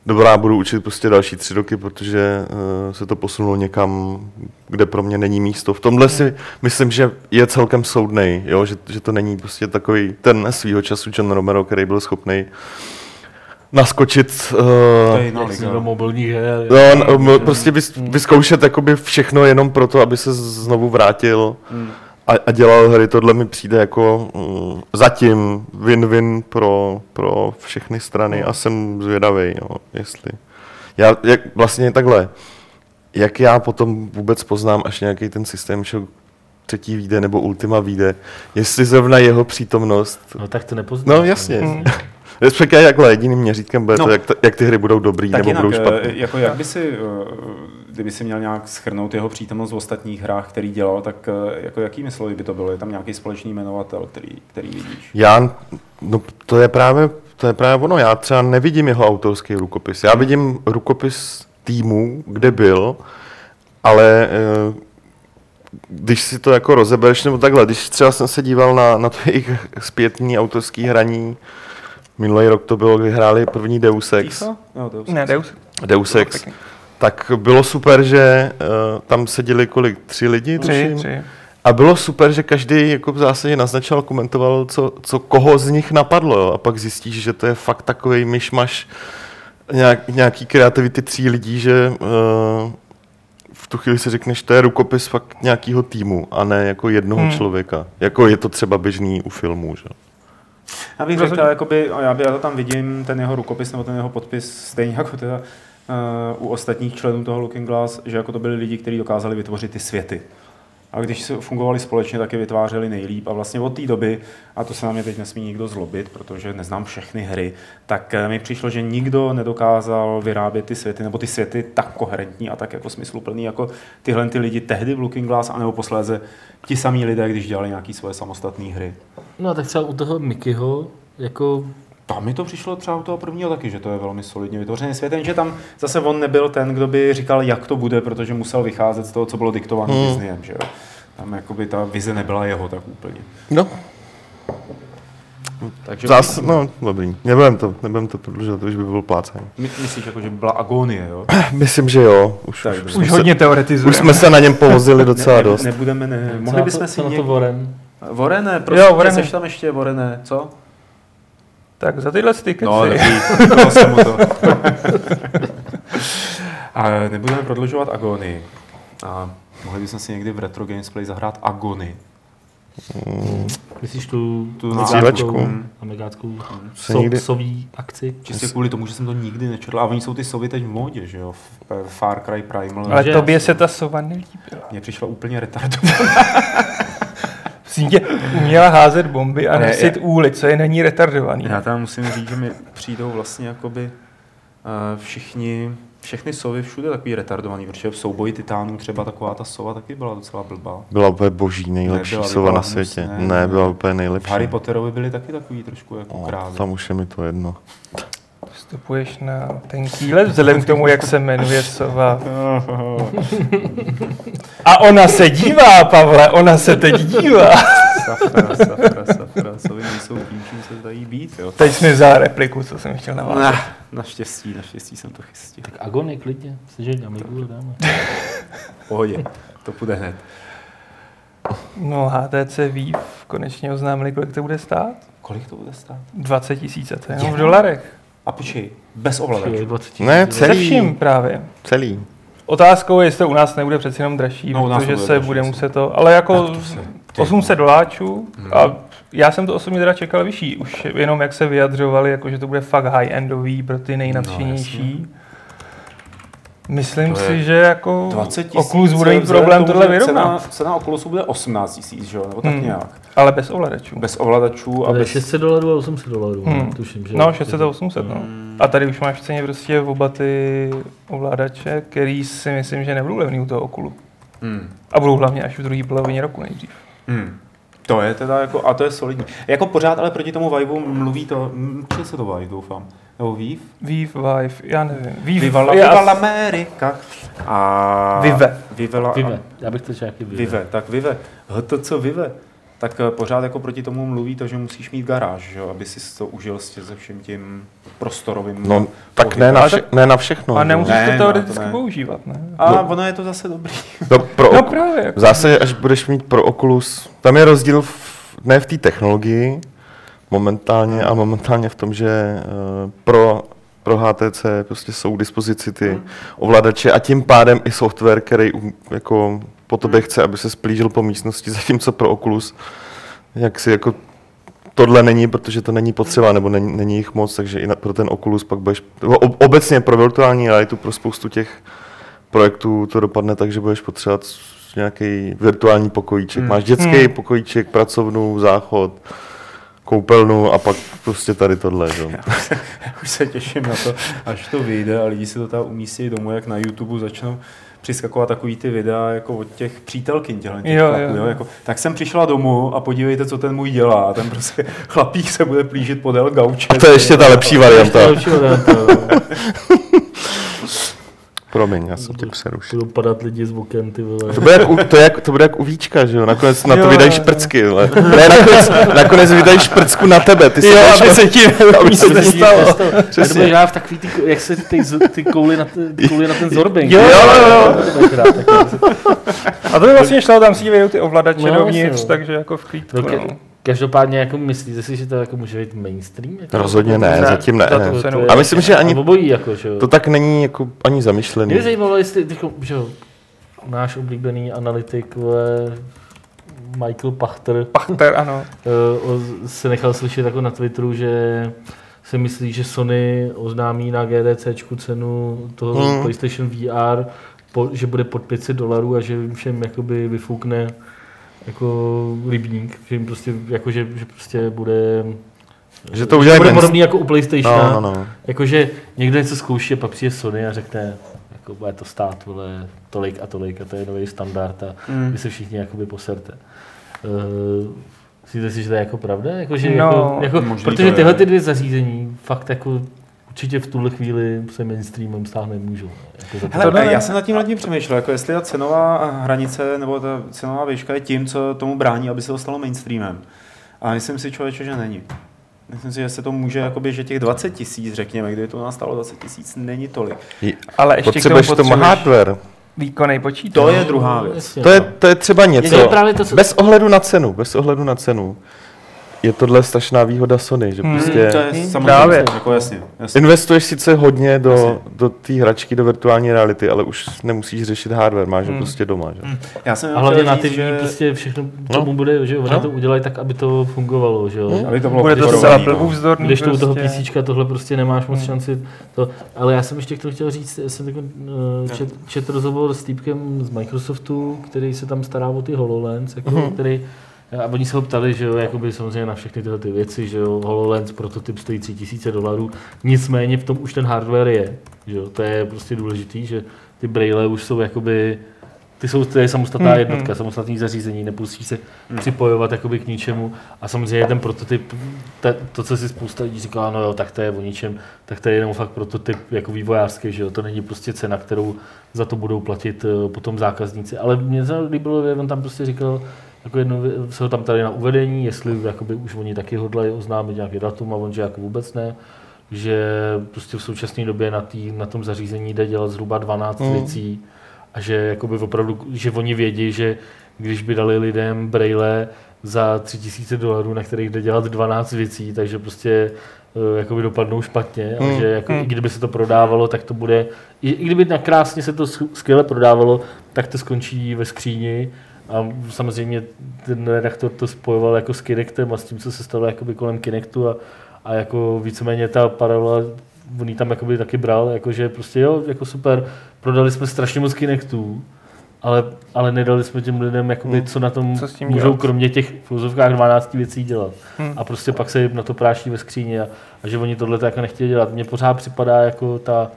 dobrá, budu učit prostě další tři roky, protože uh, se to posunulo někam, kde pro mě není místo. V tomhle si myslím, že je celkem soudnej, jo? Že, že to není prostě takový ten svýho času John Romero, který byl schopný naskočit uh, To do mobilních her. No, no, prostě vys, vyzkoušet jakoby všechno jenom proto, aby se znovu vrátil Hmm. A, a dělal hry. Tohle mi přijde jako mm, zatím win-win pro, pro všechny strany a jsem zvědavý, jo, jestli. Já, jak, vlastně takhle, jak já potom vůbec poznám, až nějaký ten systém šok třetí vyjde nebo Ultima vyjde, jestli zrovna jeho přítomnost, No tak to nepoznáš. no jasně, Hmm. Respektive jakhle jediným měřítkem bude No. to, jak, t- jak ty hry budou dobrý Tak nebo jinak, budou eh, špatné. jako jak by si, eh, kdyby si měl nějak schrnout jeho přítomnost v ostatních hrách, který dělal, tak eh, jako jakými slovy by to bylo? Je tam nějaký společný jmenovatel, který, který vidíš? Já, no to je právě, to je právě ono, já třeba nevidím jeho autorský rukopis. Já vidím rukopis týmu, kde byl, ale když si to jako rozebereš, nebo takhle, když třeba jsem se díval na, na to jejich zpětný autorský hraní, minulý rok to bylo, kdy hráli první Deus Ex? No, to Ne, Deus. Deus Ex, tak bylo super, že uh, tam seděli kolik, tři lidi, Tři, tuším? tři. A bylo super, že každý jako v zásadě naznačoval, komentoval, co, co koho z nich napadlo. Jo. A pak zjistíš, že to je fakt takový myšmaš nějak, nějaký kreativity tří lidí, že uh, v tu chvíli si řekneš, to je rukopis fakt nějakého týmu a ne jako jednoho Hmm. hmm. člověka. Jako je to třeba běžný u filmů. Že? Já bych Rozhodně. řekl, jakoby, a já, by, já to tam vidím, ten jeho rukopis nebo ten jeho podpis, stejně jako teda uh, u ostatních členů toho Looking Glass, že jako to byli lidi, kteří dokázali vytvořit ty světy. A když se fungovali společně, tak je vytvářeli nejlíp. A vlastně od té doby, a to se na mě teď nesmí nikdo zlobit, protože neznám všechny hry, tak eh, mi přišlo, že nikdo nedokázal vyrábět ty světy, nebo ty světy tak koherentní a tak jako smysluplný, jako tyhle ty lidi tehdy v Looking Glass, anebo posléze ti samí lidé, když dělali nějaké svoje samostatné hry. No tak třeba u toho Mickeyho, jako Tam mi to přišlo třeba u toho prvního taky, že to je velmi solidně vytvořený svět, jenže tam zase on nebyl ten, kdo by říkal, jak to bude, protože musel vycházet z toho, co bylo diktováno hmm. Disneyem, že jo. Tam jakoby ta vize nebyla jeho tak úplně. No, Takže zás, no, dobrý. Nebudem to, nebudem to prodlužovat, to už by byl plácání. My, myslíš, jako, že by byla agonie, jo? Myslím, že jo. Už, Tak, už, Už se, hodně teoretizujeme. už jsme se na něm povozili docela ne, dost. ne, nebudeme, ne, mohli bychom si co na to někdy... Warren. Vorené, prosím, jo, Vorené. seš tam ještě, Vorené, co? Tak za tyhle ty keci. No, dobrý, bylo jsem mu to. A nebudeme prodlužovat Agony. A mohli bychom si někdy v Retro Gamesplay zahrát Agony. Myslíš tu, Tu cílečku? amegáckou Se so, nikdy- sový akci? Čistě kvůli tomu, že jsem to nikdy nečetl. A oni jsou ty sovy teď v módě, že jo? V Far Cry Primal. Ale že- tobě se ta sova nelíbila. Mně přišla úplně retardovaná. Sítě uměla házet bomby a Ne, nosit je- úly, co je není retardovaný. Já tam musím říct, že mi přijdou vlastně jakoby uh, všichni, všechny sovy všude takový retardovaný, protože v souboji titánů třeba taková ta sova taky byla docela blbá. Byla úplně boží, nejlepší Nebyla, sova na světě. Ne, ne. byla úplně V nejlepší. Harry Potterovi byly taky takový trošku jako No, krávy. tam už je mi to jedno. Vstupuješ na ten kýlet vzhledem k tomu, jak se jmenuje sova. A ona se dívá, Pavle, ona se teď dívá. Safra, safra, safra, sovy nejsou tím, čím se zdají být, jo. Teď jsi mi vzal repliku, co jsem chtěl navázat. Nah, naštěstí, naštěstí jsem to chystil. Tak Agony, klidně. Chceš jít Amigu a dáme. Pohodě, to půjde hned. No, HTC Vive konečně oznámili, kolik to bude stát. Kolik to bude stát? 20 tisíc, to je jenom v dolarech. A počkej, bez ovladačů. Přijde 20 Ne, tisíc. Se Celý. vším právě. Celý. Otázkou je, jestli to u nás nebude přeci jenom dražší, No, protože bude se dražší, bude muset to, ale jako se- ty 800 doláčů Hmm. a já jsem to osobně teda čekal vyšší, už jenom jak se vyjadřovali, jako že to bude fakt high-endový pro ty nejnadšenější. Myslím To je si, že jako 20 tisíc. Oculus bude mít problém tomu, tohle že Cena, vyrovnat, cena Oculusu bude 18 tisíc, že jo? Nebo tak Hmm. nějak. ale bez ovladačů. Bez ovladačů a bez... 600 dolarů a 800 dolarů, Hmm. tuším, že? No, 600 a 800, no. Hmm. A tady už máš v ceně prostě oba ty ovládače, který si myslím, že nebudou levný u toho Oculu. Hmm. A budou hlavně až v druhé polovině roku nejdřív. Hmm. To je teda jako, a to je solidní. Jako pořád ale proti tomu Vive mluví to, či se to Vive, doufám. Nebo Vive? Vive, Vive, já nevím. Vive, Viva la, je Viva asi- Amerika. A... Vive. Vive, la, Vive. Já bych to řekl jaký Vive. Vive, tak Vive. co Vive. Tak eh, pořád jako proti tomu mluví to, že musíš mít garáž, že jo, aby si to užil s tě- se vším tím prostorovým No, tak ne na, vše, ne na všechno. A nemusíš Ne, to no, teoreticky to ne. používat, ne? A No. ono je to zase dobrý. No, pro, No právě. Jako. v zásadě, až budeš mít pro Oculus, tam je rozdíl v, ne v té technologii momentálně, a momentálně v tom, že eh, pro, pro HTC prostě jsou k dispozici ty ovladače a tím pádem i software, který jako po tobě chce, aby se splížil po místnosti, zatímco pro Oculus, jak si jako tohle není, protože to není potřeba, nebo není, není jich moc, takže i na, pro ten Oculus pak budeš, obecně pro virtuální realitu, pro spoustu těch projektů to dopadne tak, že budeš potřebovat nějaký virtuální pokojíček. Hmm. Máš dětský Hmm. pokojíček, pracovnu, záchod, koupelnu a pak prostě tady tohle. Že? jo. Už se těším na to, až to vyjde a lidi si to tam umístí domů, jak na YouTube začnou přiskakovat takový ty videa jako od těch přítelkyň těchto těch Jo, chlapů, jo. jo, jako, tak jsem přišla domů a podívejte, co ten můj dělá. A ten prostě chlapík se bude plížit podél gauče. To je ještě ta lepší varianta. Promiň, já jsem tě přerušil. Budou padat lidi z oken, ty vole. To bude, jak u, to, jak, to bude jak u Víčka, že jo? Nakonec na to Jo, vydají šprcky, ale. Ne, nakonec, nakonec vydají šprcku na tebe. Ty si Jo, aby a- se ti aby se Aby se nestalo. Já to bude žádat v takový ty, jak se ty, ty kouly na, ty kouly na ten zorbing. Jo, jo, jo. A to by vlastně šlo, tam si vyjdou ty ovladače No, dovnitř, no. takže jako v klídku. No, No, Každopádně jako myslíte si, že to jako může být mainstream? Jako? Rozhodně ne, Ne, zatím ne. tu cenu. je- A myslím, že ani obojí, jako, že jo. To tak není jako ani zamýšlený. Mě by zajímalo, jestli tyko, že jo, náš oblíbený analytik Michael Pachter Pachter, ano. o- se nechal slyšet jako na Twitteru, že si myslí, že Sony oznámí na GDCčku cenu toho Hmm. PlayStation VR, po, že bude pod 500 dolarů a že jim všem jakoby vyfoukne jako rybník, že jim prostě, jako, že, že prostě bude Že to udělají bude podobný jako u PlayStationu. No, no, no. Jakože někdo něco zkouší a pak přijde Sony a řekne, jako bude to stát vole, tolik a tolik a to je nový standard a Mm. vy se všichni jakoby poserte. Uh, myslíte si, že to je jako pravda? Jako, že No, jako, jako, protože tyhle ty dvě zařízení fakt jako určitě v tuhle chvíli se mainstreamem stát nemůžou. Jako za to- Hele, To já jsem nad tím nad tím přemýšlel, jako jestli ta cenová hranice nebo ta cenová výška je tím, co tomu brání, aby se to stalo mainstreamem. A myslím si člověče, že není. Myslím si, že se to může, jakoby, že těch 20 tisíc, řekněme, kdyby to nás stalo 20 tisíc, není tolik. Ale ještě Potřebuješ k tomu potřebuješ hardware. výkonný počítač. To je druhá věc. Jasně, To je, no. to je třeba něco. Je to právě to, co- Bez ohledu na cenu, bez ohledu na cenu. Je tohle strašná výhoda Sony, že Hmm, prostě To je Hmm, samozřejmě, právě. jako jasně, jasně. investuješ sice hodně do, Jasně. do té hračky, do virtuální reality, ale už nemusíš řešit hardware, máš ho Hmm. prostě doma. Že? Já jsem A hlavně na ty že... prostě všechno No. tomu bude, že oni No. to udělají tak, aby to fungovalo, že jo. Hmm. Aby to bylo Bude to zcela no. průvzdorný. Když to u toho prostě. PC tohle prostě nemáš moc Hmm. šanci. To, ale já jsem ještě k tomu chtěl říct, já jsem takový, uh, čet, čet rozhovor s týpkem z Microsoftu, který se tam stará o ty HoloLens, jako, Mhm. který a oni se ho ptali, že jo, jakoby samozřejmě na všechny tyhle ty věci, že jo, HoloLens prototyp stojí 3000 dolarů, nicméně v tom už ten hardware je, že jo, to je prostě důležitý, že ty braille už jsou jakoby, ty jsou, to je samostatná Mhm. jednotka, samostatný zařízení, nemusíš se připojovat jakoby k ničemu. A samozřejmě ten prototyp, te, to, co si spousta lidí říká, no jo, tak to je o ničem, tak to je jenom fakt prototyp jako vývojářský, že jo, to není prostě cena, kterou za to budou platit eh, potom zákazníci, ale mě se líbilo, že on tam prostě říkal, jako jednou, vě- se ho tam tady na uvedení, jestli jakoby už oni taky hodlají oznámit nějaký datum a on, že jako vůbec ne, že prostě v současné době na, tý, na tom zařízení jde dělat zhruba 12 Mm. věcí a že jakoby opravdu, že oni vědí, že když by dali lidem braille za 3000 dolarů, na kterých jde dělat 12 věcí, takže prostě eh, jakoby dopadnou špatně, Mm. a že jako, Mm. i kdyby se to prodávalo, tak to bude, i, i kdyby nakrásně se to skvěle prodávalo, tak to skončí ve skříni a samozřejmě ten redaktor to spojoval jako s Kinectem a s tím, co se stalo jakoby kolem Kinectu a, a jako víceméně ta paralela, on tam jakoby taky bral, jakože prostě jo, jako super, prodali jsme strašně moc Kinectů, ale, ale nedali jsme těm lidem, jakoby, Hmm. co na tom Co s tím můžou dělat? kromě těch v úzovkách 12 věcí dělat. Hmm. A prostě pak se na to práší ve skříni a, a že oni tohle jako nechtěli dělat. Mně pořád připadá jako ta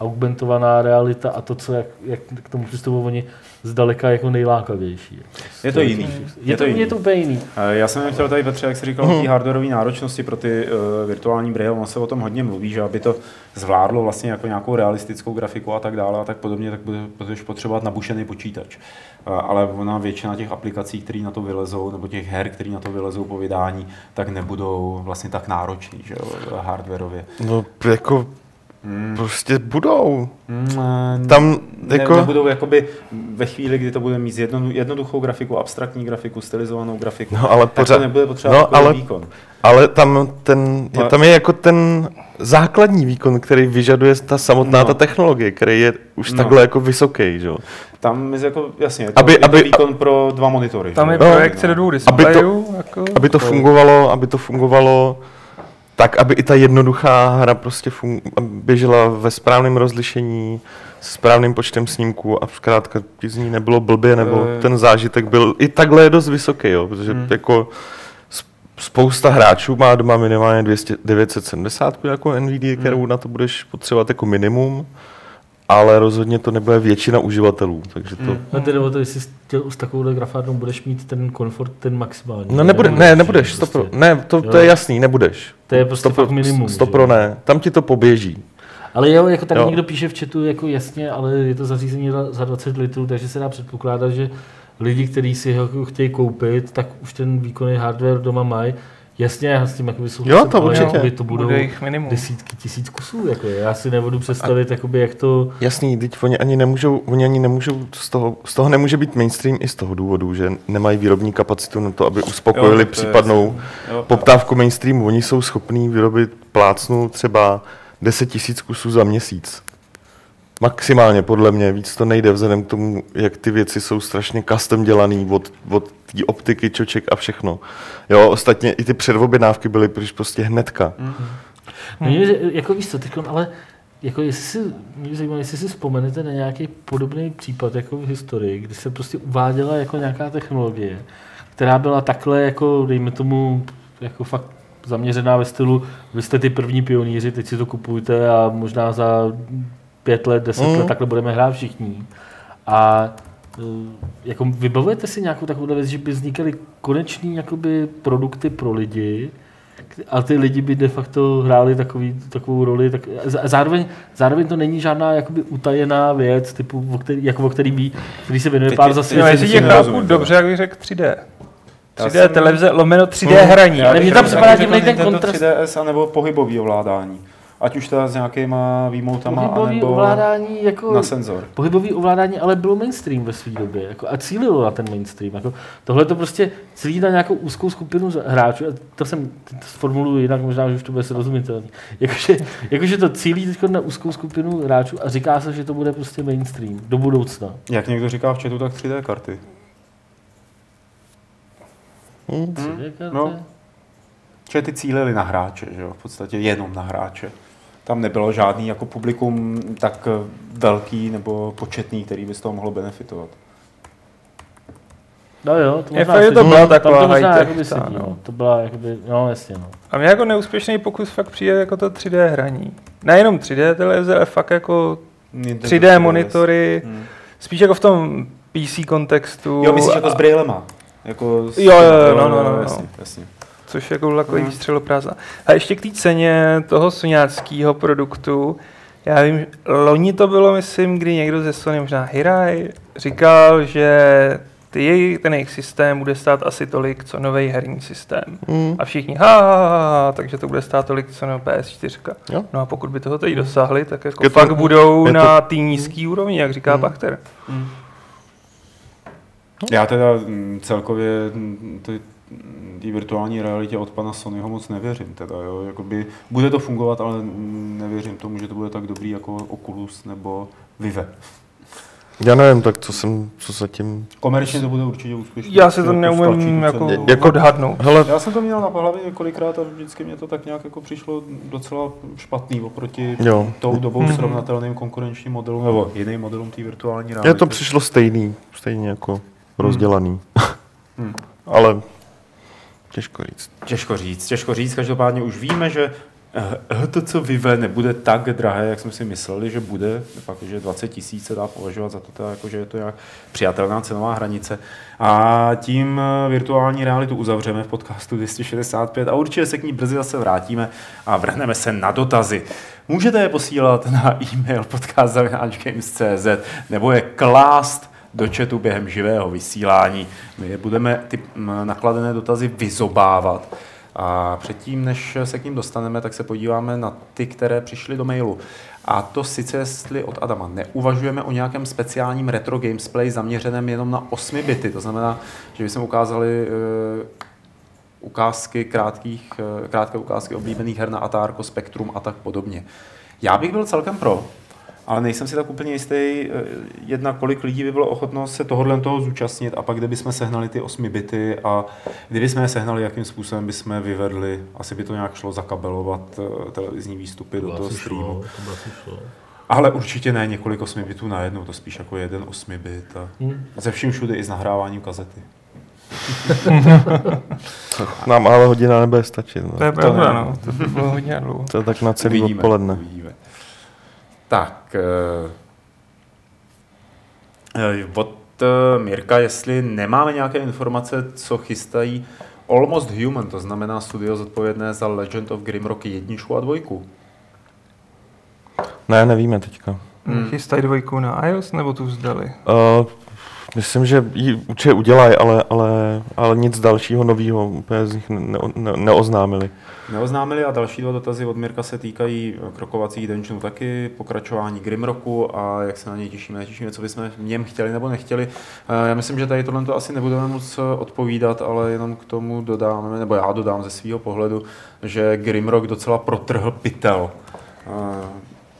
augmentovaná realita a to, co jak, jak k tomu přistupují oni zdaleka jako nejlákavější. Je to jiný. Je to, je to úplně jiný. Já jsem chtěl tady, Petře, jak jsi říkal, o té hardwareové náročnosti pro ty uh, virtuální braille, ono se o tom hodně mluví, že aby to zvládlo vlastně jako nějakou realistickou grafiku a tak dále a tak podobně, tak bude- budeš potřebovat nabušený počítač. Uh, ale ona většina těch aplikací, které na to vylezou, nebo těch her, které na to vylezou po vydání, tak nebudou vlastně tak náročný, že jo, hardwareově. No jako Hmm. prostě budou. Mm, Tam ne, jako- nebudou jakoby ve chvíli, kdy to bude mít jedno, jednoduchou grafiku, abstraktní grafiku, stylizovanou grafiku, No, ale tak pořád- to nebude potřeba no, no, ale- výkon. Ale tam, ten, je, Ale- tam je jako ten základní výkon, který vyžaduje ta samotná No. ta technologie, který je už No. takhle jako vysoký, že? jo. Tam je jako, jasně, je to, Aby- je to aby- výkon pro dva monitory. Tam že je jo? No. projekce do dvou Aby to- displejů. Jako, Aby to To- fungovalo, aby to fungovalo tak, aby i ta jednoduchá hra prostě fun- běžela ve správném rozlišení, s správným počtem snímků a zkrátka ti z ní nebylo blbě, nebo Eh. ten zážitek byl i takhle je dost vysoký, jo, protože Hmm. jako spousta hráčů má doma minimálně 200, 970 jako NVIDIA, kterou na to budeš potřebovat jako minimum, ale rozhodně to nebude většina uživatelů, takže to... Hmm. No tedy o to, jestli s, tě- s takovouhle grafárnou budeš mít ten komfort, ten maximální. No nebude, ne, nebudeš, prostě. stopro, ne, to, to je jasný, nebudeš. To je prostě fakt minimum, Stopro že? ne, tam ti to poběží. Ale jo, jako tady Jo. někdo píše v chatu, jako jasně, ale je to zařízení za- za 20 litrů, takže se dá předpokládat, že lidi, kteří si ho jako chtějí koupit, tak už ten výkonný hardware doma mají. Jasně, já s tím jakoby souhlasím, Jo, to ale určitě. jakoby to budou bude jich minimum. desítky tisíc kusů. Jako. Já si nebudu představit, jakoby, jak to... Jasný, teď oni ani nemůžou, oni ani nemůžou, z toho, z toho nemůže být mainstream i z toho důvodu, že nemají výrobní kapacitu na to, aby uspokojili Jo, případnou. Jo, poptávku mainstreamu. Oni jsou schopní vyrobit plácnu třeba 10 tisíc kusů za měsíc. Maximálně, podle mě, víc to nejde vzhledem k tomu, jak ty věci jsou strašně custom dělaný od, od té optiky, čoček a všechno. Jo, ostatně i ty předobjednávky byly pryč prostě hnedka. Mhm. No, jako víš co, teďkon, ale jako jestli si, mě zajímá, jestli si vzpomenete na nějaký podobný případ jako v historii, kdy se prostě uváděla jako nějaká technologie, která byla takhle jako, dejme tomu, jako fakt zaměřená ve stylu, vy jste ty první pionýři, teď si to kupujte a možná za pět let, deset Mm. let takhle budeme hrát všichni. A eh, jako vybavujete si nějakou takovou věc, že by vznikaly koneční jakoby, produkty pro lidi, a ty lidi by de facto hráli takový, takovou roli, tak zároveň, zároveň to není žádná jakoby utajená věc, typu, o který, jako o který, ví, který se věnuje Teď- pár zase. No, Já jestli si tě chápu dobře, jak bych řekl 3D. 3D jsem- televize lomeno 3D Hmm. hraní. Já- bych mně tam připadá to ten kontrast. 3DS anebo pohybový ovládání. Ať už teda s nějakýma výmoutama, Pohybový anebo ovládání jako... na senzor. Pohybový ovládání ale bylo mainstream ve své době jako, a cílilo na ten mainstream. Jako, tohle to prostě cílí na nějakou úzkou skupinu hráčů a to jsem to formuluji jinak, možná, že už to bude srozumitelné. Jakože, jakože to cílí teď na úzkou skupinu hráčů a říká se, že to bude prostě mainstream do budoucna. Jak někdo říká v chatu, tak 3D karty. Hm. No. Že ty cílili na hráče, že jo? v podstatě jenom na hráče. Tam nebylo žádný jako publikum tak eh, velký nebo početný, který by z toho mohlo benefitovat. No jo, to Je možná sedí. to byla taková to možná high-tech jakoby ta, sedí, no. no. To byla jakoby, no jasně no. A mě jako neúspěšný pokus fakt přijde jako to 3D hraní. Nejenom 3D televize, ale fakt jako Nintendo 3D 3DS. monitory, Hmm. spíš jako v tom PC kontextu. Jo, myslíš a- jako s brailema? Jako s... Jo, jo, jo, no, no, no, no. Jasně, jasně. Což je jako takový Mhm. výstřeloprázdna. A ještě k té ceně toho soňáckého produktu, já vím, loni to bylo, myslím, kdy někdo ze Sony, možná Hirai, říkal, že ty jej, ten jejich systém bude stát asi tolik, co nový herní systém. Hm. A všichni, ha, ha, ha, ha, takže to bude stát tolik, co no PS4. Jo. No a pokud by toho teď dosáhli, tak jako Je to- fakt budou je to- na té nízké úrovni, jak říká Hmm. Pachter. Já teda mm, celkově mm, ty mm, té virtuální realitě od pana Sonyho moc nevěřím. Teda, jo. Jakoby, bude to fungovat, ale mm, nevěřím tomu, že to bude tak dobrý jako Oculus nebo Vive. Já nevím, tak co jsem, co zatím... Komerčně to bude určitě úspěšné. Já si to Jako neumím jako. Jako- odhadnout. Hele, Já jsem to měl na hlavě několikrát a vždycky mě to tak nějak jako přišlo docela špatný oproti jo. tou dobou Mhm. srovnatelným konkurenčním modelům nebo jiným modelům té virtuální reality. Mně to přišlo stejný, stejně jako rozdělaný. Hmm. Ale těžko říct. Těžko říct, těžko říct, každopádně už víme, že eh, to, co Vive, nebude tak drahé, jak jsme si mysleli, že bude. Fakt, že 20 tisíc se dá považovat za to, teda, jako, že je to nějak přijatelná cenová hranice. A tím eh, virtuální realitu uzavřeme v podcastu 265 a určitě se k ní brzy zase vrátíme a vrhneme se na dotazy. Můžete je posílat na e-mail podcast.games.cz nebo je klást do chatu během živého vysílání. My budeme ty nakladené dotazy vyzobávat. A předtím, než se k ním dostaneme, tak se podíváme na ty, které přišly do mailu. A to sice, jestli od Adama neuvažujeme o nějakém speciálním retro gamesplay zaměřeném jenom na 8 bity. To znamená, že bychom ukázali eh, ukázky krátkých, eh, krátké ukázky oblíbených her na Atárko, Spektrum a tak podobně. Já bych byl celkem pro, ale nejsem si tak úplně jistý, eh, jedna, kolik lidí by bylo ochotno se tohohle toho zúčastnit a pak kde bychom sehnali ty 8 bity a kdyby jsme je sehnali, jakým způsobem bychom je vyvedli, asi by to nějak šlo zakabelovat eh, televizní výstupy do toho streamu. by šlo. Ale určitě ne několik 8 bitů najednou, to spíš jako jeden 8 bit a Hm. ze vším všude i s nahráváním kazety. Nám ale hodina nebude stačit. To je No. pravda, no. To by bylo hodně dlouho. To je tak na celý Uvidíme, odpoledne. Uvidíme. Tak, eh, eh, od eh, Mirka, jestli nemáme nějaké informace, co chystají Almost Human, to znamená studio zodpovědné za Legend of Grimrock jedničku a dvojku. Ne, nevíme teďka. Hmm. Chystají dvojku na iOS, nebo tu vzdali? Uh, myslím, že ji určitě udělají, ale, ale, ale nic dalšího nového úplně z nich ne, ne, neoznámili. Neoznámili a další dva dotazy od Mirka se týkají krokovacích dungeonů taky, pokračování Grimrocku a jak se na něj těšíme, netěšíme, co bychom v něm chtěli nebo nechtěli. Eh, Já myslím, že tady tohle to asi nebudeme moc eh, odpovídat, ale jenom k tomu dodáme, nebo já dodám ze svého pohledu, že Grimrock docela protrhl pytel eh,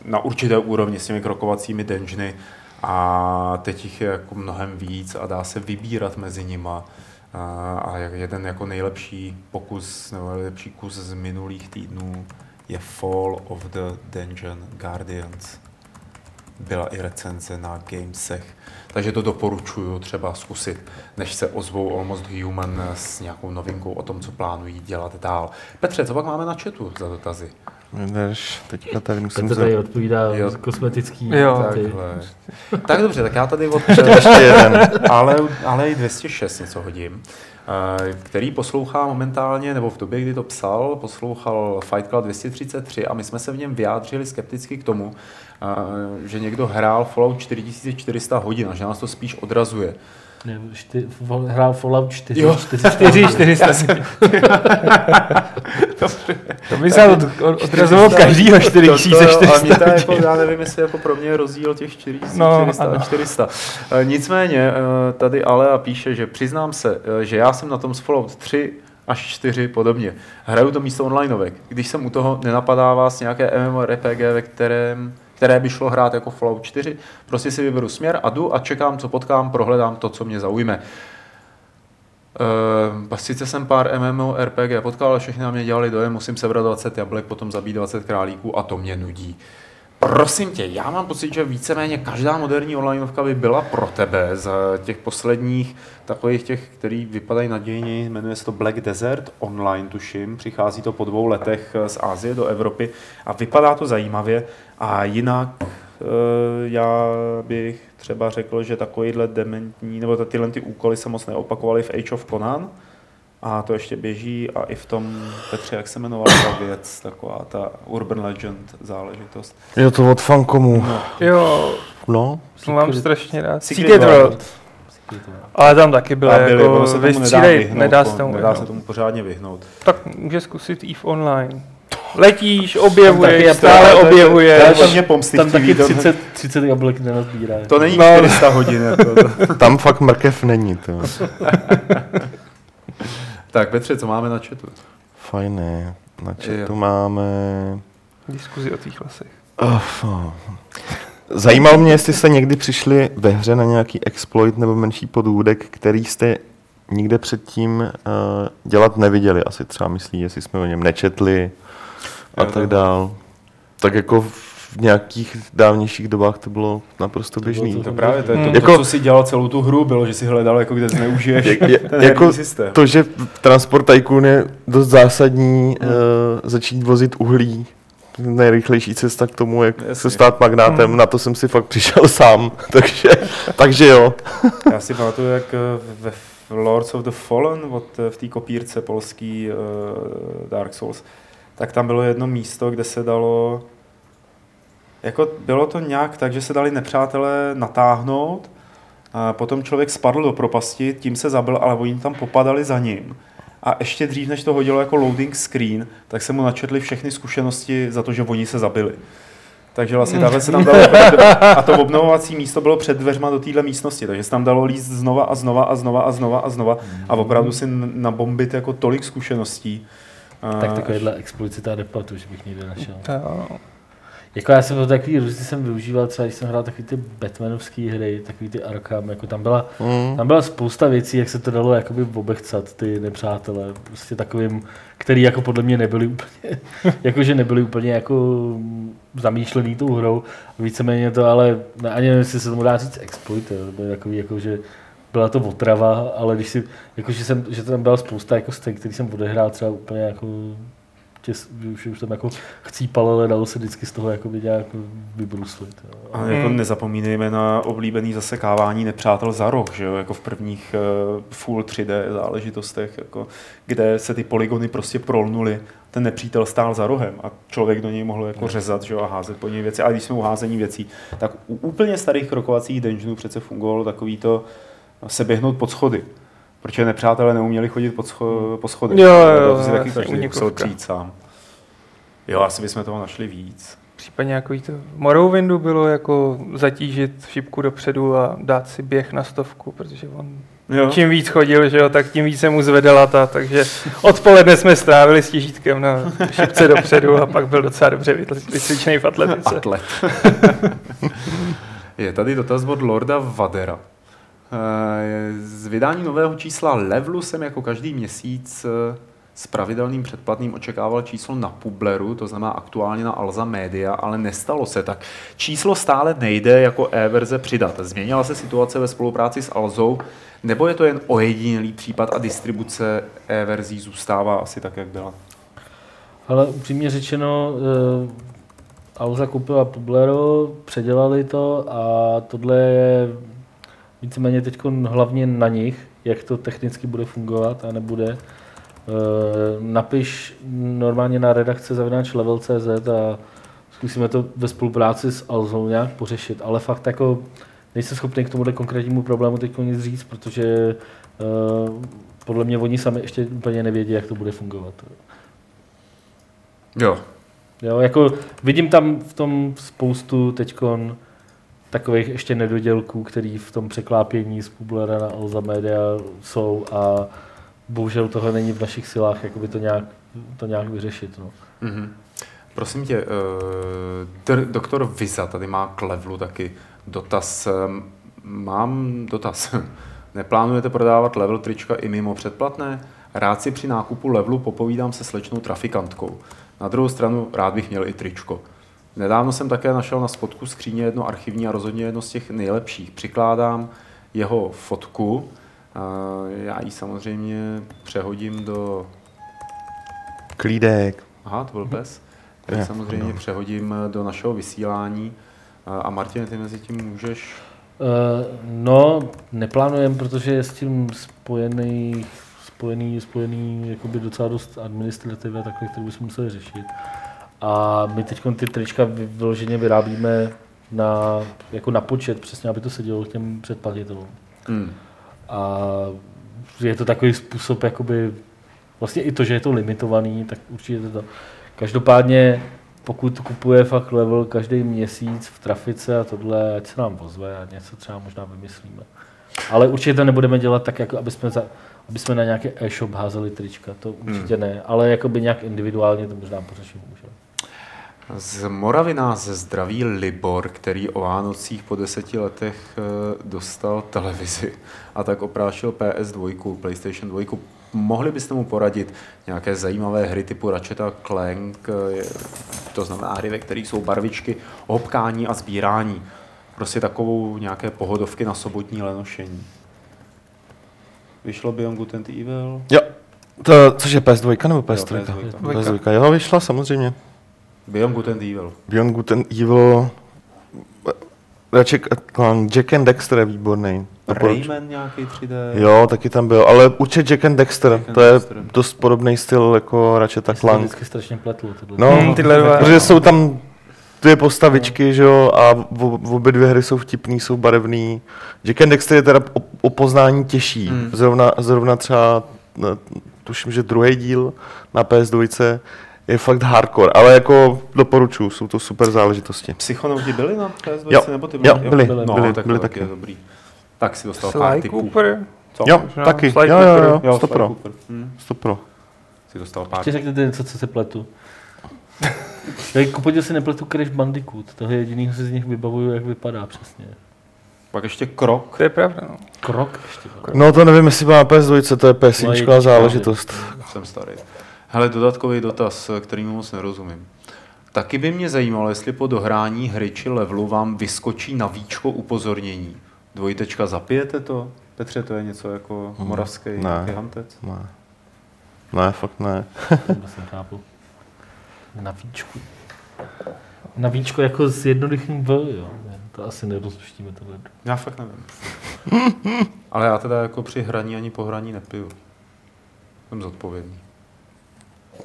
na určité úrovni s těmi krokovacími dungeony a teď jich je jako mnohem víc a dá se vybírat mezi nima. A, jeden jako nejlepší pokus nebo nejlepší kus z minulých týdnů je Fall of the Dungeon Guardians. Byla i recenze na Gamesech, takže to doporučuju třeba zkusit, než se ozvou Almost Human s nějakou novinkou o tom, co plánují dělat dál. Petře, co pak máme na chatu za dotazy? Než teďka tady musím Petr tady odpovídá Jo. kosmetický. Jo. Tak dobře, tak já tady od Ještě jeden. ale, ale i 206 něco hodím, eh, který poslouchá momentálně, nebo v době, kdy to psal, poslouchal Fight Club 233 a my jsme se v něm vyjádřili skepticky k tomu, eh, že někdo hrál Fallout 4400 hodin a že nás to spíš odrazuje. Ne, čty, hrál Fallout 4. Jo. 4, 4, 400. to by se od, od, odrazovalo každýho 4400. a mě to jako, já nevím, jestli jako pro mě je rozdíl těch 400, No, 400 a ano. 400. E, Nicméně, e, tady Alea píše, že přiznám se, e, že já jsem na tom s Fallout 3 až 4 podobně. Hraju to místo onlineovek. Když jsem u toho, nenapadá vás nějaké MMORPG, ve kterém které by šlo hrát jako Fallout 4. Prostě si vyberu směr a jdu a čekám, co potkám, prohledám to, co mě zaujme. Uh, sice jsem pár MMORPG potkal, ale všechny na mě dělali dojem, musím sebrat 20 jablek, potom zabít 20 králíků a to mě nudí. Prosím tě, já mám pocit, že víceméně každá moderní onlineovka by byla pro tebe z těch posledních takových těch, který vypadají nadějně, jmenuje se to Black Desert Online, tuším, přichází to po dvou letech z Asie do Evropy a vypadá to zajímavě a jinak eh, já bych třeba řekl, že takovýhle dementní, nebo tyhle ty úkoly se moc neopakovaly v Age of Conan, a to ještě běží a i v tom, Petře, jak se jmenovala ta věc, taková ta Urban Legend záležitost. Je to od Fankomu. Jo, No, to mám strašně rád. Secret Secret World. World. Ale tam taky bylo A byly, jako ono se tomu nedá vystřídej, vyhnout, nedá se tomu nedá se tomu pořádně vyhnout. Tak může zkusit EVE Online. Letíš, objevuješ, taky- stále objevuješ. mě pomstivý, Tam taky to- 30, 30 jablek nenazbírá. To není No. 400 hodin. Jako to. tam fakt mrkev není, to. Tak Petře, co máme na chatu? Fajné. Na Jo. chatu máme... Diskuzi o tvých lesech. Uf, no. Zajímalo mě, jestli jste někdy přišli ve hře na nějaký exploit nebo menší podůdek, který jste nikde předtím uh, dělat neviděli. Asi třeba myslí, jestli jsme o něm nečetli a Jo, tak tak. dál. Tak jako v nějakých dávnějších dobách to bylo naprosto běžný. bylo To právě to je to, Hmm. to, Jako- co si dělal celou tu hru, bylo, že si hledal, jako kde zneužiješ Je- je- ten jako systém. To, že Transport Tycoon je dost zásadní uh, začít vozit uhlí, nejrychlejší cesta k tomu, jak Jasně. se stát magnátem, Hmm. na to jsem si fakt přišel sám, takže, takže jo. Já si pamatuju, jak eh, ve Lords of the Fallen, od, eh, v té kopírce polský uh, Dark Souls, tak tam bylo jedno místo, kde se dalo, jako bylo to nějak tak, že se dali nepřátelé natáhnout, a potom člověk spadl do propasti, tím se zabil, ale oni tam popadali za ním. A ještě dřív, než to hodilo jako loading screen, tak se mu načetli všechny zkušenosti za to, že oni se zabili. Takže vlastně takhle se tam dalo, a to obnovovací místo bylo před dveřma do téhle místnosti, takže se tam dalo líst znova a znova a znova a znova a znova a opravdu si nabombit jako tolik zkušeností. Tak takovýhle explicita depatu, že bych někde našel. Jako já jsem to takový různý jsem využíval, třeba když jsem hrál takový ty Batmanovské hry, takový ty Arkham, jako tam byla, Mm. tam byla spousta věcí, jak se to dalo jakoby obechcat, ty nepřátelé, prostě takovým, který jako podle mě nebyli úplně, jakože nebyli úplně jako zamýšlený tou hrou, víceméně to ale, ani nevím, jestli se tomu dá říct exploit, nebo takový jako, že byla to otrava, ale když si, jakože jsem, že tam byla spousta jako scén, který jsem odehrál třeba úplně jako těs, už, už tam jako chcípal, ale dalo se vždycky z toho jako nějak vybruslit. Jo. A jako Hmm. nezapomínejme na oblíbený zasekávání nepřátel za rok, že jo? jako v prvních uh, full 3D záležitostech, jako, kde se ty polygony prostě prolnuly, ten nepřítel stál za rohem a člověk do něj mohl jako řezat že jo? a házet po něj věci. A když jsme u házení věcí, tak u úplně starých krokovacích dungeonů přece fungovalo takový to se běhnout pod schody. Protože nepřátelé neuměli chodit pod scho- po schodech. Jo, jo, Proto si jo, taky každý musel přijít sám. Jo, asi bychom toho našli víc. Případně jako to Morrowindu bylo jako zatížit šipku dopředu a dát si běh na stovku, protože on Jo. čím víc chodil, že jo, tak tím víc se mu zvedala ta, takže odpoledne jsme strávili s těžítkem na šipce dopředu a pak byl docela dobře vycvičený v atletice. Atlet. je tady dotaz od Lorda Vadera. Eh, Z vydání nového čísla Levelu jsem jako každý měsíc eh, s pravidelným předplatným očekával číslo na Publeru, to znamená aktuálně na Alza Media, ale nestalo se tak. Číslo stále nejde jako e-verze přidat. Změnila se situace ve spolupráci s Alzou, nebo je to jen ojedinělý případ a distribuce e-verzí zůstává asi tak, jak byla? Ale upřímně řečeno, uh, Alza koupila Publero, předělali to a tohle je víceméně teď hlavně na nich, jak to technicky bude fungovat a nebude. Uh, napiš normálně na redakce zavináč level.cz a zkusíme to ve spolupráci s Alzou nějak pořešit, ale fakt jako nejsem schopný k tomuhle konkrétnímu problému teď nic říct, protože uh, podle mě oni sami ještě úplně nevědí, jak to bude fungovat. Jo. Jo, jako vidím tam v tom spoustu teďkon takových ještě nedodělků, který v tom překlápění z Publera na Alza Media jsou a bohužel tohle není v našich silách jakoby to nějak, to nějak vyřešit. No. Mm-hmm. Prosím tě, uh, doktor Viza tady má k levelu taky dotaz. Mám dotaz. Neplánujete prodávat level trička i mimo předplatné? Rád si při nákupu levelu popovídám se slečnou trafikantkou. Na druhou stranu rád bych měl i tričko. Nedávno jsem také našel na spodku skříně jedno archivní a rozhodně jedno z těch nejlepších. Přikládám jeho fotku. A Já ji samozřejmě přehodím do Klídek. Aha, to byl pes. Tak Je, samozřejmě no. přehodím do našeho vysílání. A Martin, ty mezi tím můžeš... Uh, no, neplánujeme, protože je s tím spojený, spojený, spojený jakoby docela dost administrativy a takhle, které bychom museli řešit. A my teď ty trička vy- vyloženě vyrábíme na, jako na počet, přesně, aby to sedělo k těm předplatitelům. Hmm. A je to takový způsob, jakoby, vlastně i to, že je to limitovaný, tak určitě to. Každopádně, pokud kupuje fakt level každý měsíc v trafice a tohle, ať se nám pozve a něco třeba možná vymyslíme. Ale určitě to nebudeme dělat tak, jako aby jsme, za, aby jsme na nějaký e-shop házeli trička, to určitě ne, ale jakoby nějak individuálně to možná pořešit můžeme. Z Moravy nás zdraví Libor, který o Vánocích po deseti letech eh, dostal televizi a tak oprášil PS2, PlayStation 2. Mohli byste mu poradit nějaké zajímavé hry typu Ratchet a Clank, eh, to znamená hry, ve kterých jsou barvičky, hopkání a sbírání. Prostě takovou nějaké pohodovky na sobotní lenošení. Vyšlo Beyond Good and Evil? Jo. To, což je PS2 nebo PS3? Jo, PS2. PS2. Jo, vyšla samozřejmě. Beyond Good and Evil. Beyond Good and Evil. Ratchet Clank, Jack and Dexter je výborný. Rayman nějaký 3D? Jo, taky tam byl, ale určitě Jack and Dexter, Jack and to je Dexter. dost podobný styl jako Ratchet a Clank. vždycky strašně pletl. Tohle. No, Hmm, tyhle dva. protože jsou tam dvě postavičky, že jo, a v, obě dvě hry jsou vtipný, jsou barevný. Jack and Dexter je teda o, o poznání těžší. Hmm. Zrovna, zrovna třeba, no, tuším, že druhý díl na PS2 je fakt hardcore, ale jako doporučuju, jsou to super záležitosti. Psychonauti byli na PS2 Jo, nebo ty jo, byli? byli, no, byli, tak byli to taky. dobrý. Tak si dostal pár Sly typů. Cooper. Co? Jo, Možná taky, Sly jo, jo, jo, Jo, 100 Sly pro, Cooper. Hm, 100 pro. si dostal pár. Ještě řekněte něco, co se pletu. Ku podivu si nepletu Crash Bandicoot, toho jediného si z nich vybavuju, jak vypadá přesně. Pak ještě krok. To je pravda, no. Krok ještě. No to nevím, jestli má na PS2, to je PS jednička, záležitost. Jsem starý. Hele, dodatkový dotaz, kterýmu moc nerozumím. Taky by mě zajímalo, jestli po dohrání hry či levelu vám vyskočí na víčko upozornění. Dvojtečka, zapijete to? Petře, to je něco jako moravský ne. hantec? Ne. Ne, fakt ne. Vůbec nechápu. Na víčku. Na víčko jako s jednoduchým V, jo. To asi nerozluštíme tohle. Já fakt nevím. Ale já teda jako při hraní ani po hraní nepiju. Jsem zodpovědný.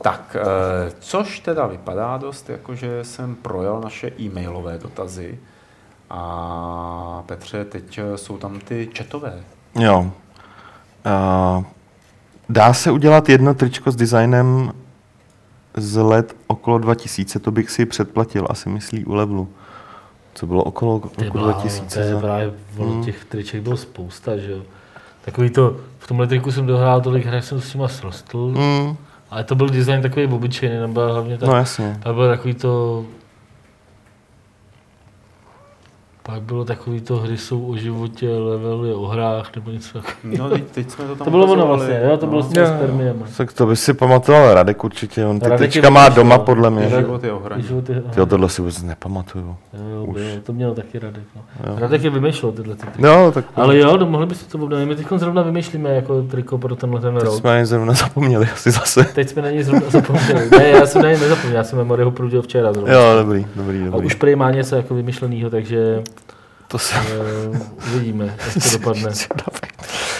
Tak, eh, což teda vypadá dost, jakože jsem projel naše e-mailové dotazy. A Petře, teď eh, jsou tam ty četové. Jo. Uh, dá se udělat jedno tričko s designem z let okolo 2000, to bych si předplatil, asi myslí u levelu. Co bylo okolo, byla- 2000? To je právě, Hmm. těch triček bylo spousta, že jo. Takový to, v tomhle triku jsem dohrál tolik her, jsem s nima srostl, Mm, ale to byl design takový obyčejný, nebo hlavně tak, no jasně. Bylo takový to... Pak bylo takový to, hry jsou o životě, level je o hrách, nebo něco takového. No, teď, teď jsme to tam To bylo ono vlastně, jo, to bylo s no. těmi Jo. spermiem. Tak to by si pamatoval Radek určitě, on ty Radek má doma podle mě. Radek- Život je o hraní. Život je, tohle si vůbec nepamatuju. jo, jo, už. bylo, to měl taky Radek. No. Jo. Radek je vymýšlel tyhle ty triky. No, tak Ale jo, no, mohli byste to obnovit. My teď zrovna vymýšlíme jako triko pro tenhle ten teď rok. jsme ani zrovna zapomněli asi zase. Teď jsme na něj zrovna zapomněli. Ne, já jsem na něj nezapomněl, já jsem Memory ho prudil včera zrovna. Jo, dobrý, dobrý, A dobrý. už prý má něco jako vymyšlenýho, takže To se... uh, uvidíme, jak to dopadne.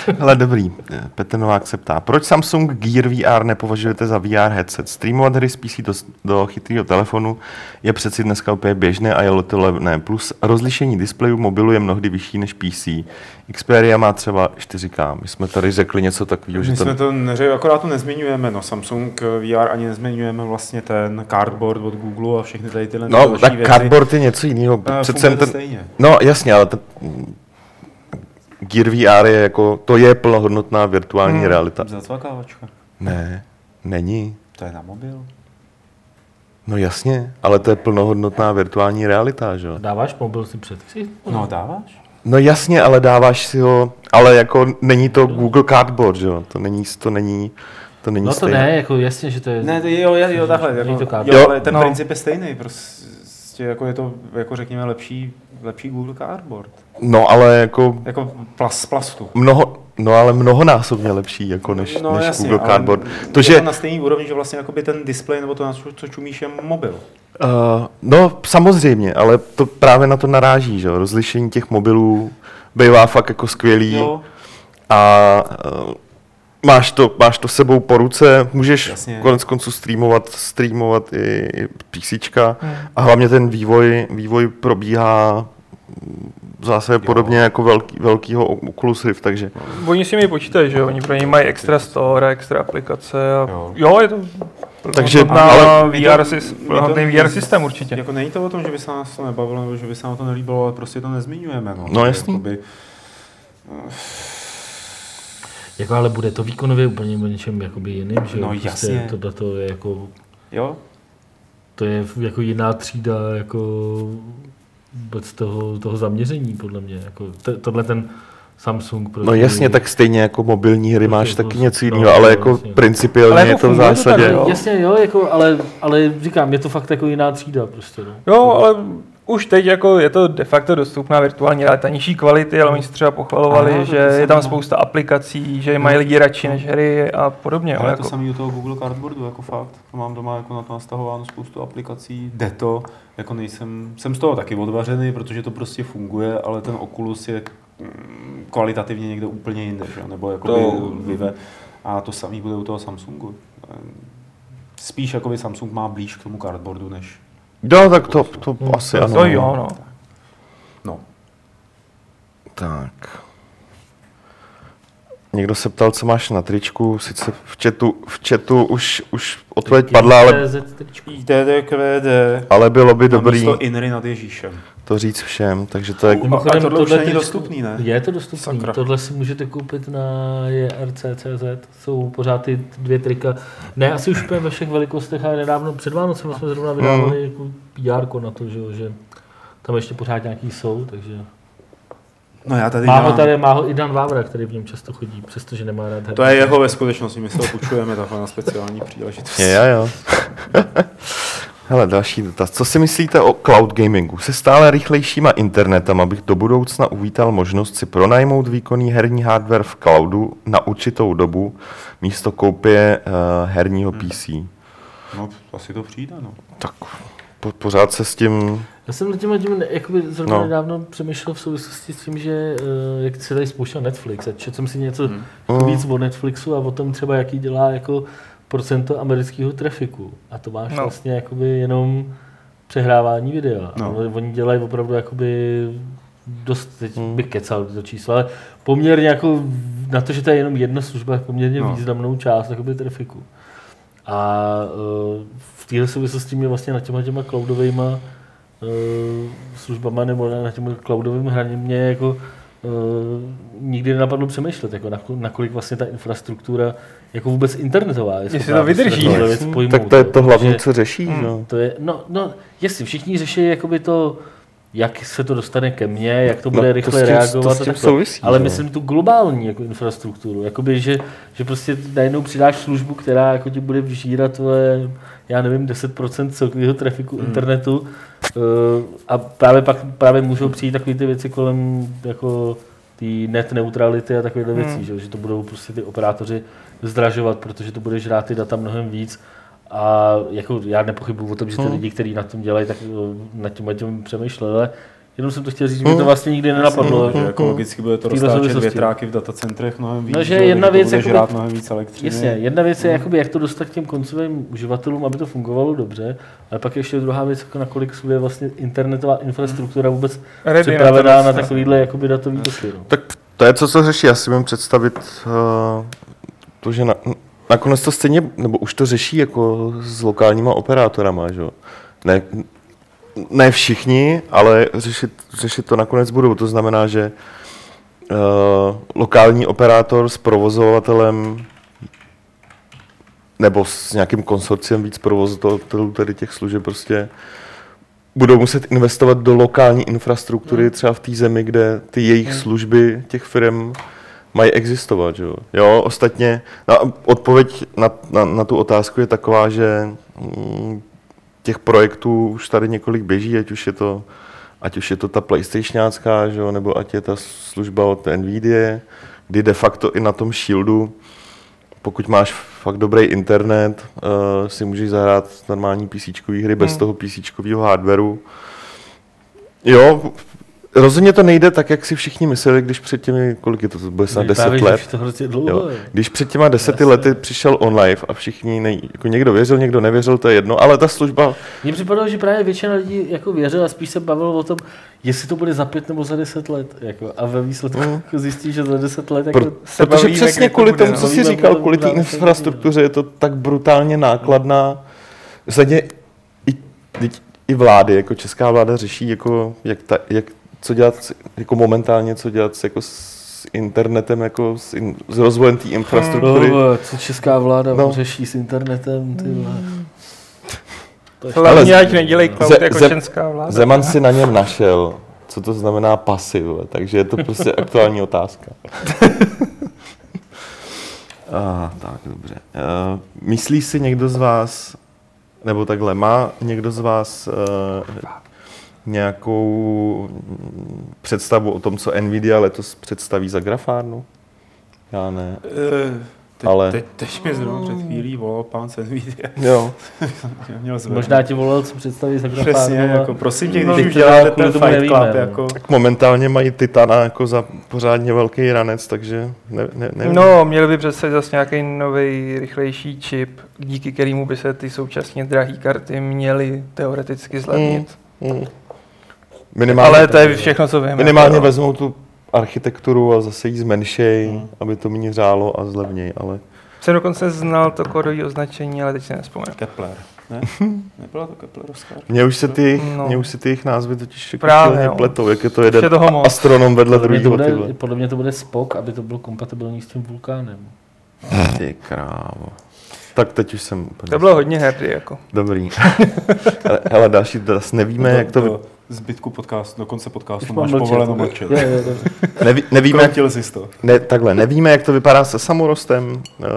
Ale dobrý, Petr Novák se ptá, proč Samsung Gear VR nepovažujete za VR headset? Streamovat hry z PC do, do chytrého telefonu je přeci dneska úplně běžné a je to levné. Plus rozlišení displejů mobilu je mnohdy vyšší než PC. Xperia má třeba 4K. My jsme tady řekli něco takového, že My jsme to neřekli, akorát to nezmiňujeme, no Samsung VR ani nezmiňujeme vlastně ten cardboard od Google a všechny tady tyhle No, tak věci. cardboard je něco jiného. Eh, Přece ten, stejně. No jasně, ale ten, Gear VR je jako, to je plnohodnotná virtuální Hmm. realita. Zacvakávačka. Ne, není. To je na mobil. No jasně, ale to je plnohodnotná virtuální realita, že jo? Dáváš mobil si před? No dáváš? No jasně, ale dáváš si ho, ale jako není to Google Cardboard, že jo? To není, to není, to není No to stejné. ne, jako jasně, že to je... Ne, to jo, jo, jo takhle. Jako, to Jo, ale ten no. princip je stejný. Prostě jako je to, jako řekněme, lepší, lepší Google Cardboard. No ale jako Jako plas, plastu. mnoho, no ale mnohonásobně lepší jako než, no, než jasně, Google Cardboard. je To, že, na stejný úrovni, že vlastně jakoby ten displej nebo to, co, co čumíš, je mobil. uh, no samozřejmě, ale to právě na to naráží, že jo? Rozlišení těch mobilů bývá fakt jako skvělý. Jo, a uh, máš to, máš to sebou po ruce, můžeš Jasně. konec konců streamovat, streamovat i, i PCčka Hmm. a hlavně ten vývoj, vývoj probíhá v zásadě podobně jako velký, velkýho Oculus Rift, takže Oni si mi počítají, že? Oni pro ně mají extra store, extra aplikace a Jo. jo, je to Takže- plnohodnotná ale VR, sys- to- VR systém určitě. Jako není to o tom, že by se nás to nebavilo, nebo že by se nám to nelíbilo, ale prostě to nezmiňujeme. No, No, jasný. Jakoby, Jako, ale bude to výkonově úplně o něčem jakoby jiným, že? No, Prostě jasně. Tohle to je jako, jo, to je jako jiná třída, jako vůbec toho, toho zaměření, podle mě. Jako, to, tohle ten Samsung. Prostě, no jasně, tak stejně jako mobilní hry máš Prostě taky něco no, jiného, ale no, jako jasně. principiálně Ale jako je to v funguje to tak, zásadě. jo? Jasně, jo, jako, ale, ale říkám, je to fakt jako jiná třída prostě. No. Jo, ale už teď jako je to de facto dostupná virtuální realita nižší kvality, ale oni si třeba pochvalovali, Ano, že je tam samé. spousta aplikací, že je mají lidi radši než hry a podobně. ale jako. to samé u toho Google Cardboardu, jako fakt. To mám doma jako na to nastahováno spoustu aplikací, jde to, jako nejsem, jsem z toho taky odvařený, protože to prostě funguje, ale ten Oculus je mm, kvalitativně někde úplně jinde, že? nebo jako To- Vive. A to samé bude u toho Samsungu. Spíš jakoby Samsung má blíž k tomu cardboardu, než Jo, tak to, to asi ano. to jo, no. no. Tak. Někdo se ptal, co máš na tričku, sice v chatu, v chatu už, už odpověď padla, ale. ITDQD, ale bylo by dobrý. to Inry nad Ježíšem. to říct všem, takže to je... Mimochodem, a tohle už tohle není dostupný, ne? Je to dostupný. Sakra. Tohle si můžete koupit na JRC.cz. Jsou pořád ty dvě trika. Ne, asi už úplně ve všech velikostech, ale nedávno před Vánocem jsme zrovna vydávali jako PR na to, že, jo, že tam ještě pořád nějaký jsou, takže... No já tady Má ho tady, má ho i Dan Vávra, který v něm často chodí, přestože nemá rád To je jeho ve skutečnosti, my se ho půjčujeme takhle na speciální příležitost. Jo, jo. Hele, další dotaz. Co si myslíte o cloud gamingu? Se stále rychlejšíma internetem, abych do budoucna uvítal možnost si pronajmout výkonný herní hardware v cloudu na určitou dobu místo koupě uh, herního PC. No, asi to přijde, no. Tak po, pořád se s tím... Já jsem nad tím, tím jakoby zrovna No. no. nedávno přemýšlel v souvislosti s tím, že uh, jak se tady spouštěl Netflix a četl jsem si něco Hmm. hmm. Mm. víc o Netflixu a o tom třeba, jaký dělá jako procento amerického trafiku. A to máš No. vlastně jakoby jenom přehrávání videa. No. Oni dělají opravdu jakoby dost, teď Hmm. bych kecal to číslo, ale poměrně jako na to, že to je jenom jedna služba, poměrně No. no. významnou část jakoby trafiku. A uh, v téhle souvislosti mě vlastně na těma těma cloudovými uh, službama nebo na, na těm cloudovým hraním mě jako uh, nikdy nenapadlo přemýšlet, jako na, nakolik vlastně ta infrastruktura jako vůbec internetová je Jestli to vydrží. věc pojmout, Tak to je to hlavní, co řeší. Hmm. No. To je, no, no, jasně, všichni řeší jakoby to, jak se to dostane ke mně, jak to No, bude to rychle s tím- to reagovat. s a tím souvisí, Ale jo. myslím tu globální jako infrastrukturu, jakoby, že, že prostě najednou přidáš službu, která jako ti bude vžírat tvoje, já nevím, 10% celkového trafiku Hmm. internetu uh, a právě pak právě můžou přijít takové ty věci kolem jako ty net neutrality a takovéhle Hmm. věcí, že, že to budou prostě ty operátoři zdražovat, protože to bude žrát ty data mnohem víc a jako já nepochybuji o tom, že ty Hmm. lidi, kteří na tom dělají, tak eh, nad tím, tím přemýšleli, ale Jenom jsem to chtěl říct, že mi to vlastně nikdy nenapadlo. že jako logicky bude to roztáčet větráky v datacentrech mnohem víc. No, že jo, jedna věc to bude jakoby- žrát mnohem víc elektřiny. Jasně, jedna věc je, jakoby, jak to dostat k těm koncovým uživatelům, aby to fungovalo dobře, ale pak ještě druhá věc, jako nakolik je vlastně internetová infrastruktura vůbec Ready na to připravená na vlastně. takovýhle jakoby, datový. No. Tak to je co, co řeší. Já si můžu představit uh, to, že na, nakonec to stejně, nebo už to řeší jako s lokálníma operátorama, že jo. Ne, ne všichni, ale řešit, řešit to nakonec budou. To znamená, že uh, lokální operátor s provozovatelem nebo s nějakým konsorciem víc provozovatelů tedy těch služeb prostě budou muset investovat do lokální infrastruktury třeba v té zemi, kde ty jejich služby těch firm mají existovat. Že? jo. jo, ostatně no, odpověď na, na, na tu otázku je taková, že mm, těch projektů už tady několik běží, ať už je to, ať už je to ta PlayStationácká, že jo, nebo ať je ta služba od Nvidia, kdy de facto i na tom Shieldu, pokud máš fakt dobrý internet, uh, si můžeš zahrát normální PC hry bez Hmm. toho PC hardwareu. Jo, rozhodně to nejde tak, jak si všichni mysleli, když před těmi, kolik je to, to bude snad 10 Právě, že let. to hrozně dlouho. Jo. Když před těma deseti Jasně. lety přišel OnLive a všichni, nej, jako někdo věřil, někdo nevěřil, to je jedno, ale ta služba, Mně připadalo, že právě většina lidí jako věřila a spíš se bavilo o tom, jestli to bude za pět nebo za deset let. Jako, a ve výsledku Mm. jako zjistí, že za deset let jako, Pro, se protože bavíme, přesně to kvůli bude, tomu, co jsi říkal, kvůli té infrastruktuře je to tak brutálně nákladná. Zadně i, i, i vlády, jako česká vláda řeší, jako, jak, ta, jak co dělat, s- jako momentálně, co dělat s, jako s internetem, jako s, in, s rozvojem té infrastruktury. no, co česká vláda No. řeší s internetem, ty je Hlavně Ale ať nedělej cloud ze- jako ze- čenská vláda. Zeman si na něm našel, co to znamená pasy, vole, takže je to prostě aktuální otázka. A, tak, dobře. Uh, myslí si někdo z vás, nebo takhle, má někdo z vás uh, nějakou mm, představu o tom, co Nvidia letos představí za grafárnu? Já ne. Teď, Ale- teď, teď mi zrovna před chvílí volal pán z Nvidia. Jo. Mě Měl zvednout. Možná ti volal, co představí za Přesně, grafárnu, jako prosím tě, když už děláte ten Fight nevíme, Club, no. jako... Tak momentálně mají Titana jako za pořádně velký ranec, takže ne, ne, nevím. No, měli by představit zase nějaký nový, rychlejší čip, díky kterému by se ty současně drahé karty měly teoreticky zlevnit. Mm. Minimálně, Ale to je všechno, co víme. minimálně No. vezmou tu architekturu a zase ji zmenšej, Mm. aby to méně řálo a zlevněj, ale Jsem dokonce znal to kódové označení, ale teď si nespomenu. Kepler, ne? Nebyla to Keplerovská? mně už se ty, No. mě už se ty jejich názvy totiž jako Právě, jo. pletou, jak je to jeden je toho moc. astronom vedle to druhého, podle mě to bude Spock, aby to bylo kompatibilní s tím vulkánem. Ty krávo. Tak teď už jsem úplně To bylo hodně herdy, jako. dobrý. ale, hele, další dotaz. Nevíme, jak to, vy- do zbytku podcastu, do konce podcastu máš mlčet. povoleno mlčet. Jo, jo, jo. neví, nevíme, jsi to. ne, takhle, nevíme, jak to vypadá se samorostem. Uh,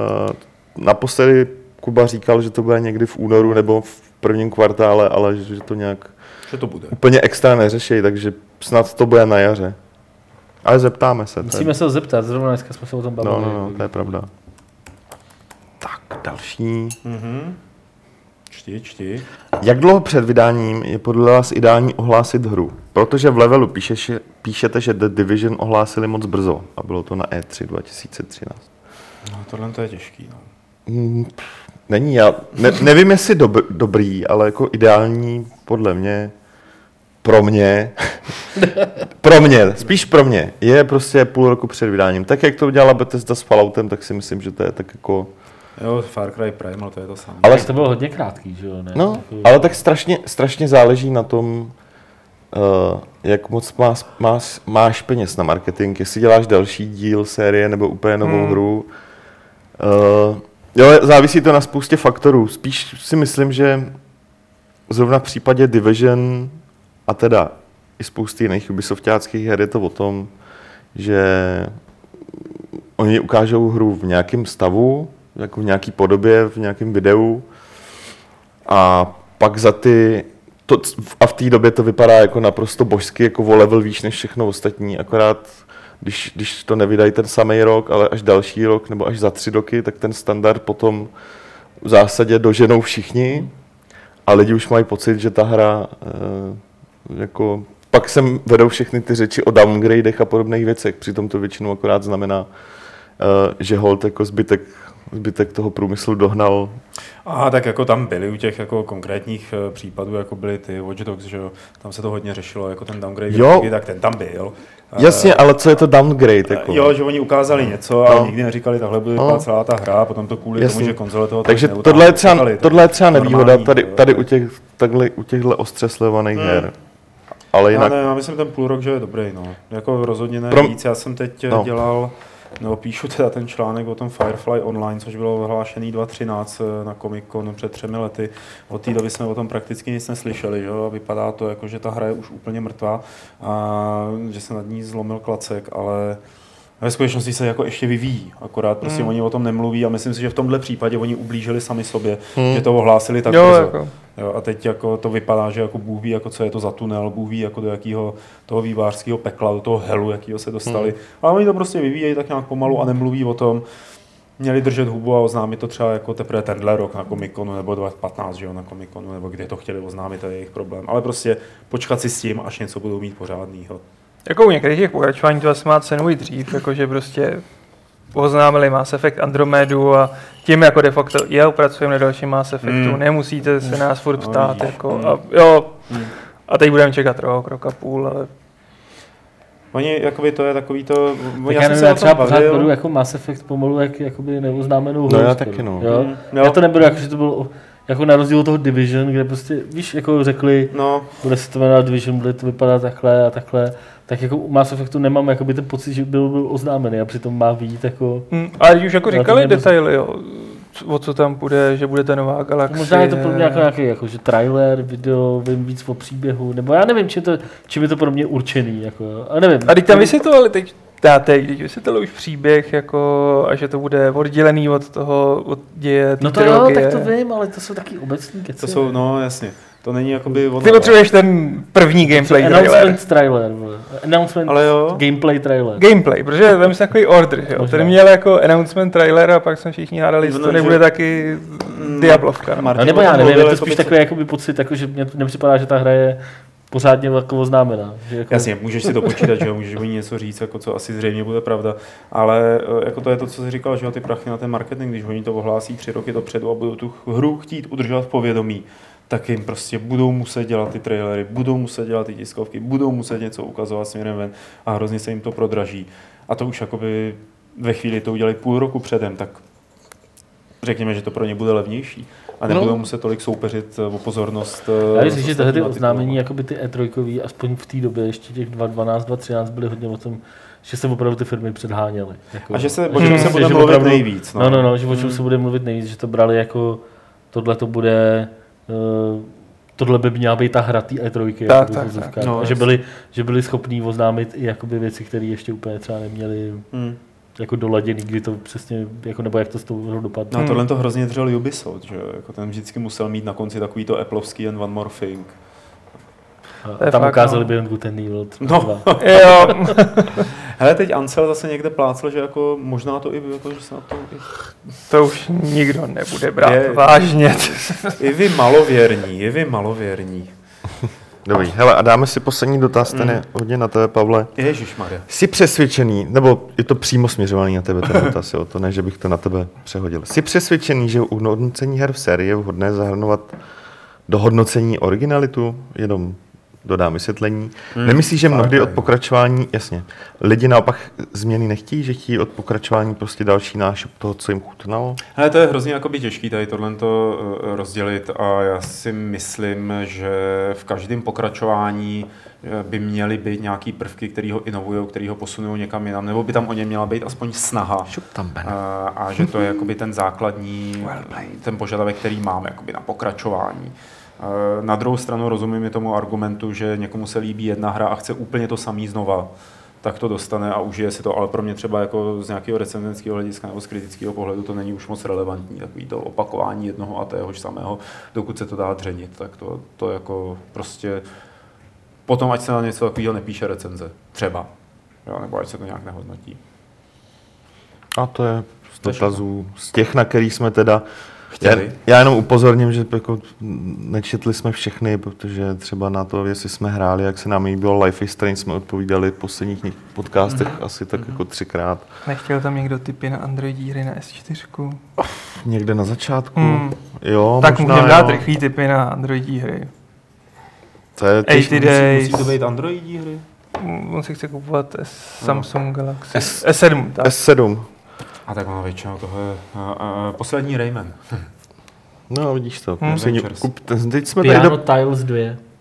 naposledy Kuba říkal, že to bude někdy v únoru nebo v prvním kvartále, ale že to nějak Že to bude. úplně extra neřeší, takže snad to bude na jaře. Ale zeptáme se. je- Musíme se ho zeptat, zrovna dneska jsme se o tom bavili. No, no, no, to je pravda. Tak, další. Mhm. Čti, čti. Jak dlouho před vydáním je podle vás ideální ohlásit hru? Protože v levelu píšeš, píšete, že The Division ohlásili moc brzo a bylo to na E E3 2013. No, tohle to je těžký. No. Pff, Není, já ne, nevím, jestli dob, dobrý, ale jako ideální podle mě, pro mě, pro mě, spíš pro mě, je prostě půl roku před vydáním. Tak jak to udělala Bethesda s Falloutem, tak si myslím, že to je tak jako... Jo, Far Cry Primal, to je to samé. Ale- to bylo hodně krátký, že jo? Ne? No, Takový- ale tak strašně, strašně záleží na tom, uh, jak moc máš, máš, máš peněz na marketing, jestli děláš další díl série nebo úplně novou Hmm. hmm. hru. Uh, jo, závisí to na spoustě faktorů. Spíš si myslím, že zrovna v případě Division a teda i spousty jiných Ubisoftáckých her je to o tom, že oni ukážou hru v nějakém stavu, jako v nějaké podobě, v nějakém videu. A pak za ty, to, a v té době to vypadá jako naprosto božsky, jako o level výš než všechno ostatní, akorát když, když to nevydají ten samý rok, ale až další rok nebo až za tři roky, tak ten standard potom v zásadě doženou všichni. A lidi už mají pocit, že ta hra eh, jako pak sem vedou všechny ty řeči o downgradech a podobných věcech. Přitom to většinou akorát znamená, uh, že hold jako zbytek, zbytek toho průmyslu dohnal. A tak jako tam byly u těch jako konkrétních eh, případů, jako byly ty Watch Dogs, že jo, tam se to hodně řešilo, jako ten downgrade Jo. grafiky, tak ten tam byl. Eh, Jasně, ale co je to downgrade? Jako? Jo, že oni ukázali něco, ale No. nikdy neříkali, takhle bude No. celá ta hra, a potom to kvůli Jasně. tomu, že konzole toho Takže tolik tohle je, třeba, neutáhly, tohle je třeba nevýhoda tady, tady u, těch, takhle, u těchto ostře sledovaných Hmm. her. Ale Jinak... Já, ne, já myslím ten půl rok, že je dobrý, no. Jako rozhodně ne Pro- víc. Já jsem teď No. no. dělal, nebo píšu teda ten článek o tom Firefly Online, což bylo vyhlášený 2013 na Comic Conu před třemi lety. Od té doby jsme o tom prakticky nic neslyšeli, jo? vypadá to jako, že ta hra je už úplně mrtvá a že se nad ní zlomil klacek, ale ve skutečnosti se jako ještě vyvíjí, akorát prostě Hmm. oni o tom nemluví a myslím si, že v tomhle případě oni ublížili sami sobě, Hmm. že to ohlásili tak jo, brzo. jako. Jo, a teď jako to vypadá, že jako Bůh ví, jako co je to za tunel, Bůh ví, jako do jakého toho vývářského pekla, do toho helu, jakého se dostali. Hmm. Ale oni to prostě vyvíjejí tak nějak pomalu a nemluví o tom. Měli držet hubu a oznámit to třeba jako teprve tenhle rok na Comic-Conu nebo 2015, že jo, na Comic-Conu, nebo kde to chtěli oznámit, to je jejich problém. Ale prostě počkat si s tím, až něco budou mít pořádného. Jako u některých těch pokračování to asi má cenu i dřív, jakože prostě oznámili Mass Effect Andromedu a tím jako de facto, jo, pracujeme na dalším Mass Effectu, Mm. nemusíte se nás furt No, ptát, jako, Mm. a jo, Hmm. a teď budeme čekat rok, rok a půl, ale Oni, jakoby to je takový to... Tak já, nevím, já třeba pořád beru jako Mass Effect pomalu jak jakoby neoznámenou No hru já skoro. taky, no. Jo? Mm, Já jo. to neberu jako, že to bylo jako na rozdíl od toho Division, kde prostě, víš, jako řekli, No, bude se to jmenovat Division, bude to vypadat takhle a takhle, tak jako u Mass Effectu nemám jakoby ten pocit, že byl, byl oznámený a přitom má být jako... hm, ale když už jako Já říkali detaily, jo, o co tam bude, že bude ta nová galaxie. Možná je to pro mě jako nějaký, jako, že trailer, video, vím víc o příběhu, nebo já nevím, čím, to, čím je to pro mě určený, jako, jo. a nevím. A teď tam vysvětlovali teď, dáte, když vysvětlili už příběh, jako, a že to bude oddělený od toho, od děje té No to jo, trilogie. tak to vím, ale to jsou taky obecní keci. to jsou, no jasně. To není jakoby... Ono, Ty potřebuješ ten první gameplay trailer. Announcement trailer, vole. Announcement Ale jo. gameplay trailer. Gameplay, protože tam jsem takový order, že jo. Možná. Ten měl jako announcement trailer a pak jsme všichni hádali, jestli No, to že- nebude taky Mm, Diablovka. No. Martin No, nebo já nevím, je to jako spíš by- takový jakoby pocit, jako, že mně nepřipadá, že ta hra je pořádně jako oznámená. Že jako, Jasně, můžeš si to počítat, že jo, můžeš ní něco říct, jako co asi zřejmě bude pravda, ale eh, jako to je to, co jsi říkal, že jo, ty prachy na ten marketing, když oni to ohlásí tři roky dopředu a budou tu hru chtít udržovat v povědomí, tak jim prostě budou muset dělat ty trailery, budou muset dělat ty tiskovky, budou muset něco ukazovat směrem ven a hrozně se jim to prodraží. A to už jakoby ve chvíli to udělali půl roku předem, tak řekněme, že to pro ně bude levnější. A nebudou No. muset tolik soupeřit eh, o pozornost. eh, já myslím, že ostatníma oznámení, titulama. jakoby ty E3, aspoň v té době, ještě těch 2012, 2013 byly hodně o tom, že se opravdu ty firmy předháněly. Jako, A že se, o že čem se bude mluvit opravdu- nejvíc. No, no, no, že o čem Hmm. se bude mluvit nejvíc, že to brali jako, tohle to bude, tohle by měla být ta hra té E3, Tak, jakoby v tak, tak. No, a že byli, že byli schopní oznámit i jakoby věci, které ještě úplně třeba neměli Hmm. jako doladěný, kdy to přesně, jako, nebo jak to s tou hrou dopadne. No Hmm. tohle to hrozně dřel Ubisoft, že jako ten vždycky musel mít na konci takový to Appleovský and one more thing. A tam fakt, ukázali no. Beyond Good and Evil No. 2. Jo, Hele, teď Ansel zase někde plácel, že jako možná to i jako, že se na to i, to už nikdo nebude brát Je. vážně. i vy malověrní, i vy malověrní. Dobrý, hele, a dáme si poslední dotaz, ten Mm. je hodně na tebe, Pavle. Ježišmarja. Jsi přesvědčený, nebo je to přímo směřovaný na tebe ten dotaz, jo? to ne, že bych to na tebe přehodil. Jsi přesvědčený, že u hodnocení her v sérii je vhodné zahrnovat do hodnocení originalitu, jenom dodám vysvětlení. Hmm, Nemyslíš, že mnohdy od pokračování, jasně, lidi naopak změny nechtějí, že chtějí od pokračování prostě další nášup toho, co jim chutnalo? Hele, to je hrozně jakoby těžký tady tohle to eh, rozdělit a já si myslím, že v každém pokračování eh, by měly být nějaký prvky, které ho inovují, které ho posunují někam jinam, nebo by tam o něm měla být aspoň snaha. Šup tam, Ben. A, a že to je jakoby ten základní, ten požadavek, který mám jakoby na pokračování. E, Na druhou stranu rozumím i tomu argumentu, že někomu se líbí jedna hra a chce úplně to samý znova, tak to dostane a užije si to, ale pro mě třeba jako z nějakého recenzentského hlediska nebo z kritického pohledu to není už moc relevantní, takový to opakování jednoho a téhož samého, dokud se to dá dřenit, tak to, to jako prostě potom ať se na něco takového nepíše recenze, třeba, jo, nebo ať se to nějak nehodnotí. A to je z dotazů, z těch, na kterých jsme teda chtěli. já jenom upozorním, že jako nečetli jsme všechny, protože třeba na to, jestli jsme hráli, jak se nám líbilo Life is Strange, jsme odpovídali v posledních podcastech Mhm. mm-hmm. asi tak jako třikrát. Nechtěl tam někdo typy na Androidí hry na S4? Někde na začátku. Hmm. Jo, tak možná můžeme dát rychlý typy na Androidí hry. To je Days. Musí, musí to být Androidí hry? Mm, On si chce kupovat S- No. Samsung Galaxy. S- S7, tak. S7. A tak ono většinou toho je a, a, poslední Rayman. No, vidíš to. Hmm. Hmm. Ventures. kup, teď jsme tady Piano do... Tiles 2.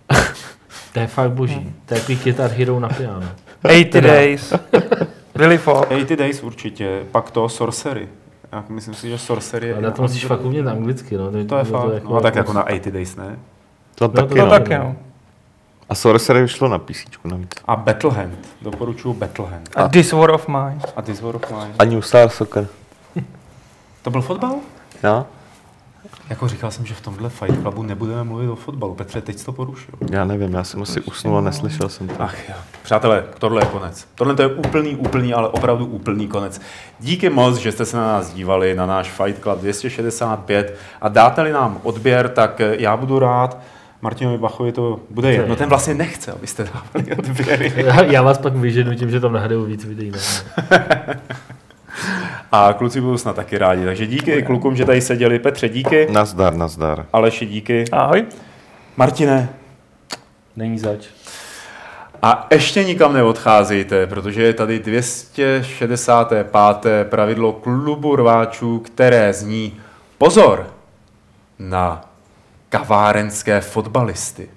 to je fakt boží. To je takový Guitar Hero na piano. 80 Days. Billy Fox. 80 Days určitě, pak to Sorcery. Já myslím si, že Sorcery je... Ale na to musíš fakt umět anglicky. No. To je fakt. jako- No, tak jako na 80 Days, ne? To No, taky, to no. taky, no. A Sorcery vyšlo na PC navíc. A Battlehand. Doporučuji Battlehand. A This War of Mine. A This War of Mine. A New Star Soccer. To byl fotbal? No? Jako říkal jsem, že v tomhle Fight Clubu nebudeme mluvit o fotbalu. Petře, teď jsi to porušil. Já nevím, já jsem asi usnul a neslyšel jsem to. Ach jo. Přátelé, tohle je konec. Tohle to je úplný, úplný, ale opravdu úplný konec. Díky moc, že jste se na nás dívali, na náš Fight Club 265 a dáte-li nám odběr, tak já budu rád. Martinovi Bachovi to bude jedno. Ten vlastně nechce, abyste dávali odběry. Já, já vás pak vyženu tím, že tam nahraju víc videí. Ne? A kluci budou snad taky rádi. Takže díky klukům, že tady seděli. Petře, díky. Nazdar, nazdar. Aleši, díky. Ahoj. Martine, Není zač. A ještě nikam neodcházejte, protože je tady 265. pravidlo klubu rváčů, které zní pozor na kavárenské fotbalisty.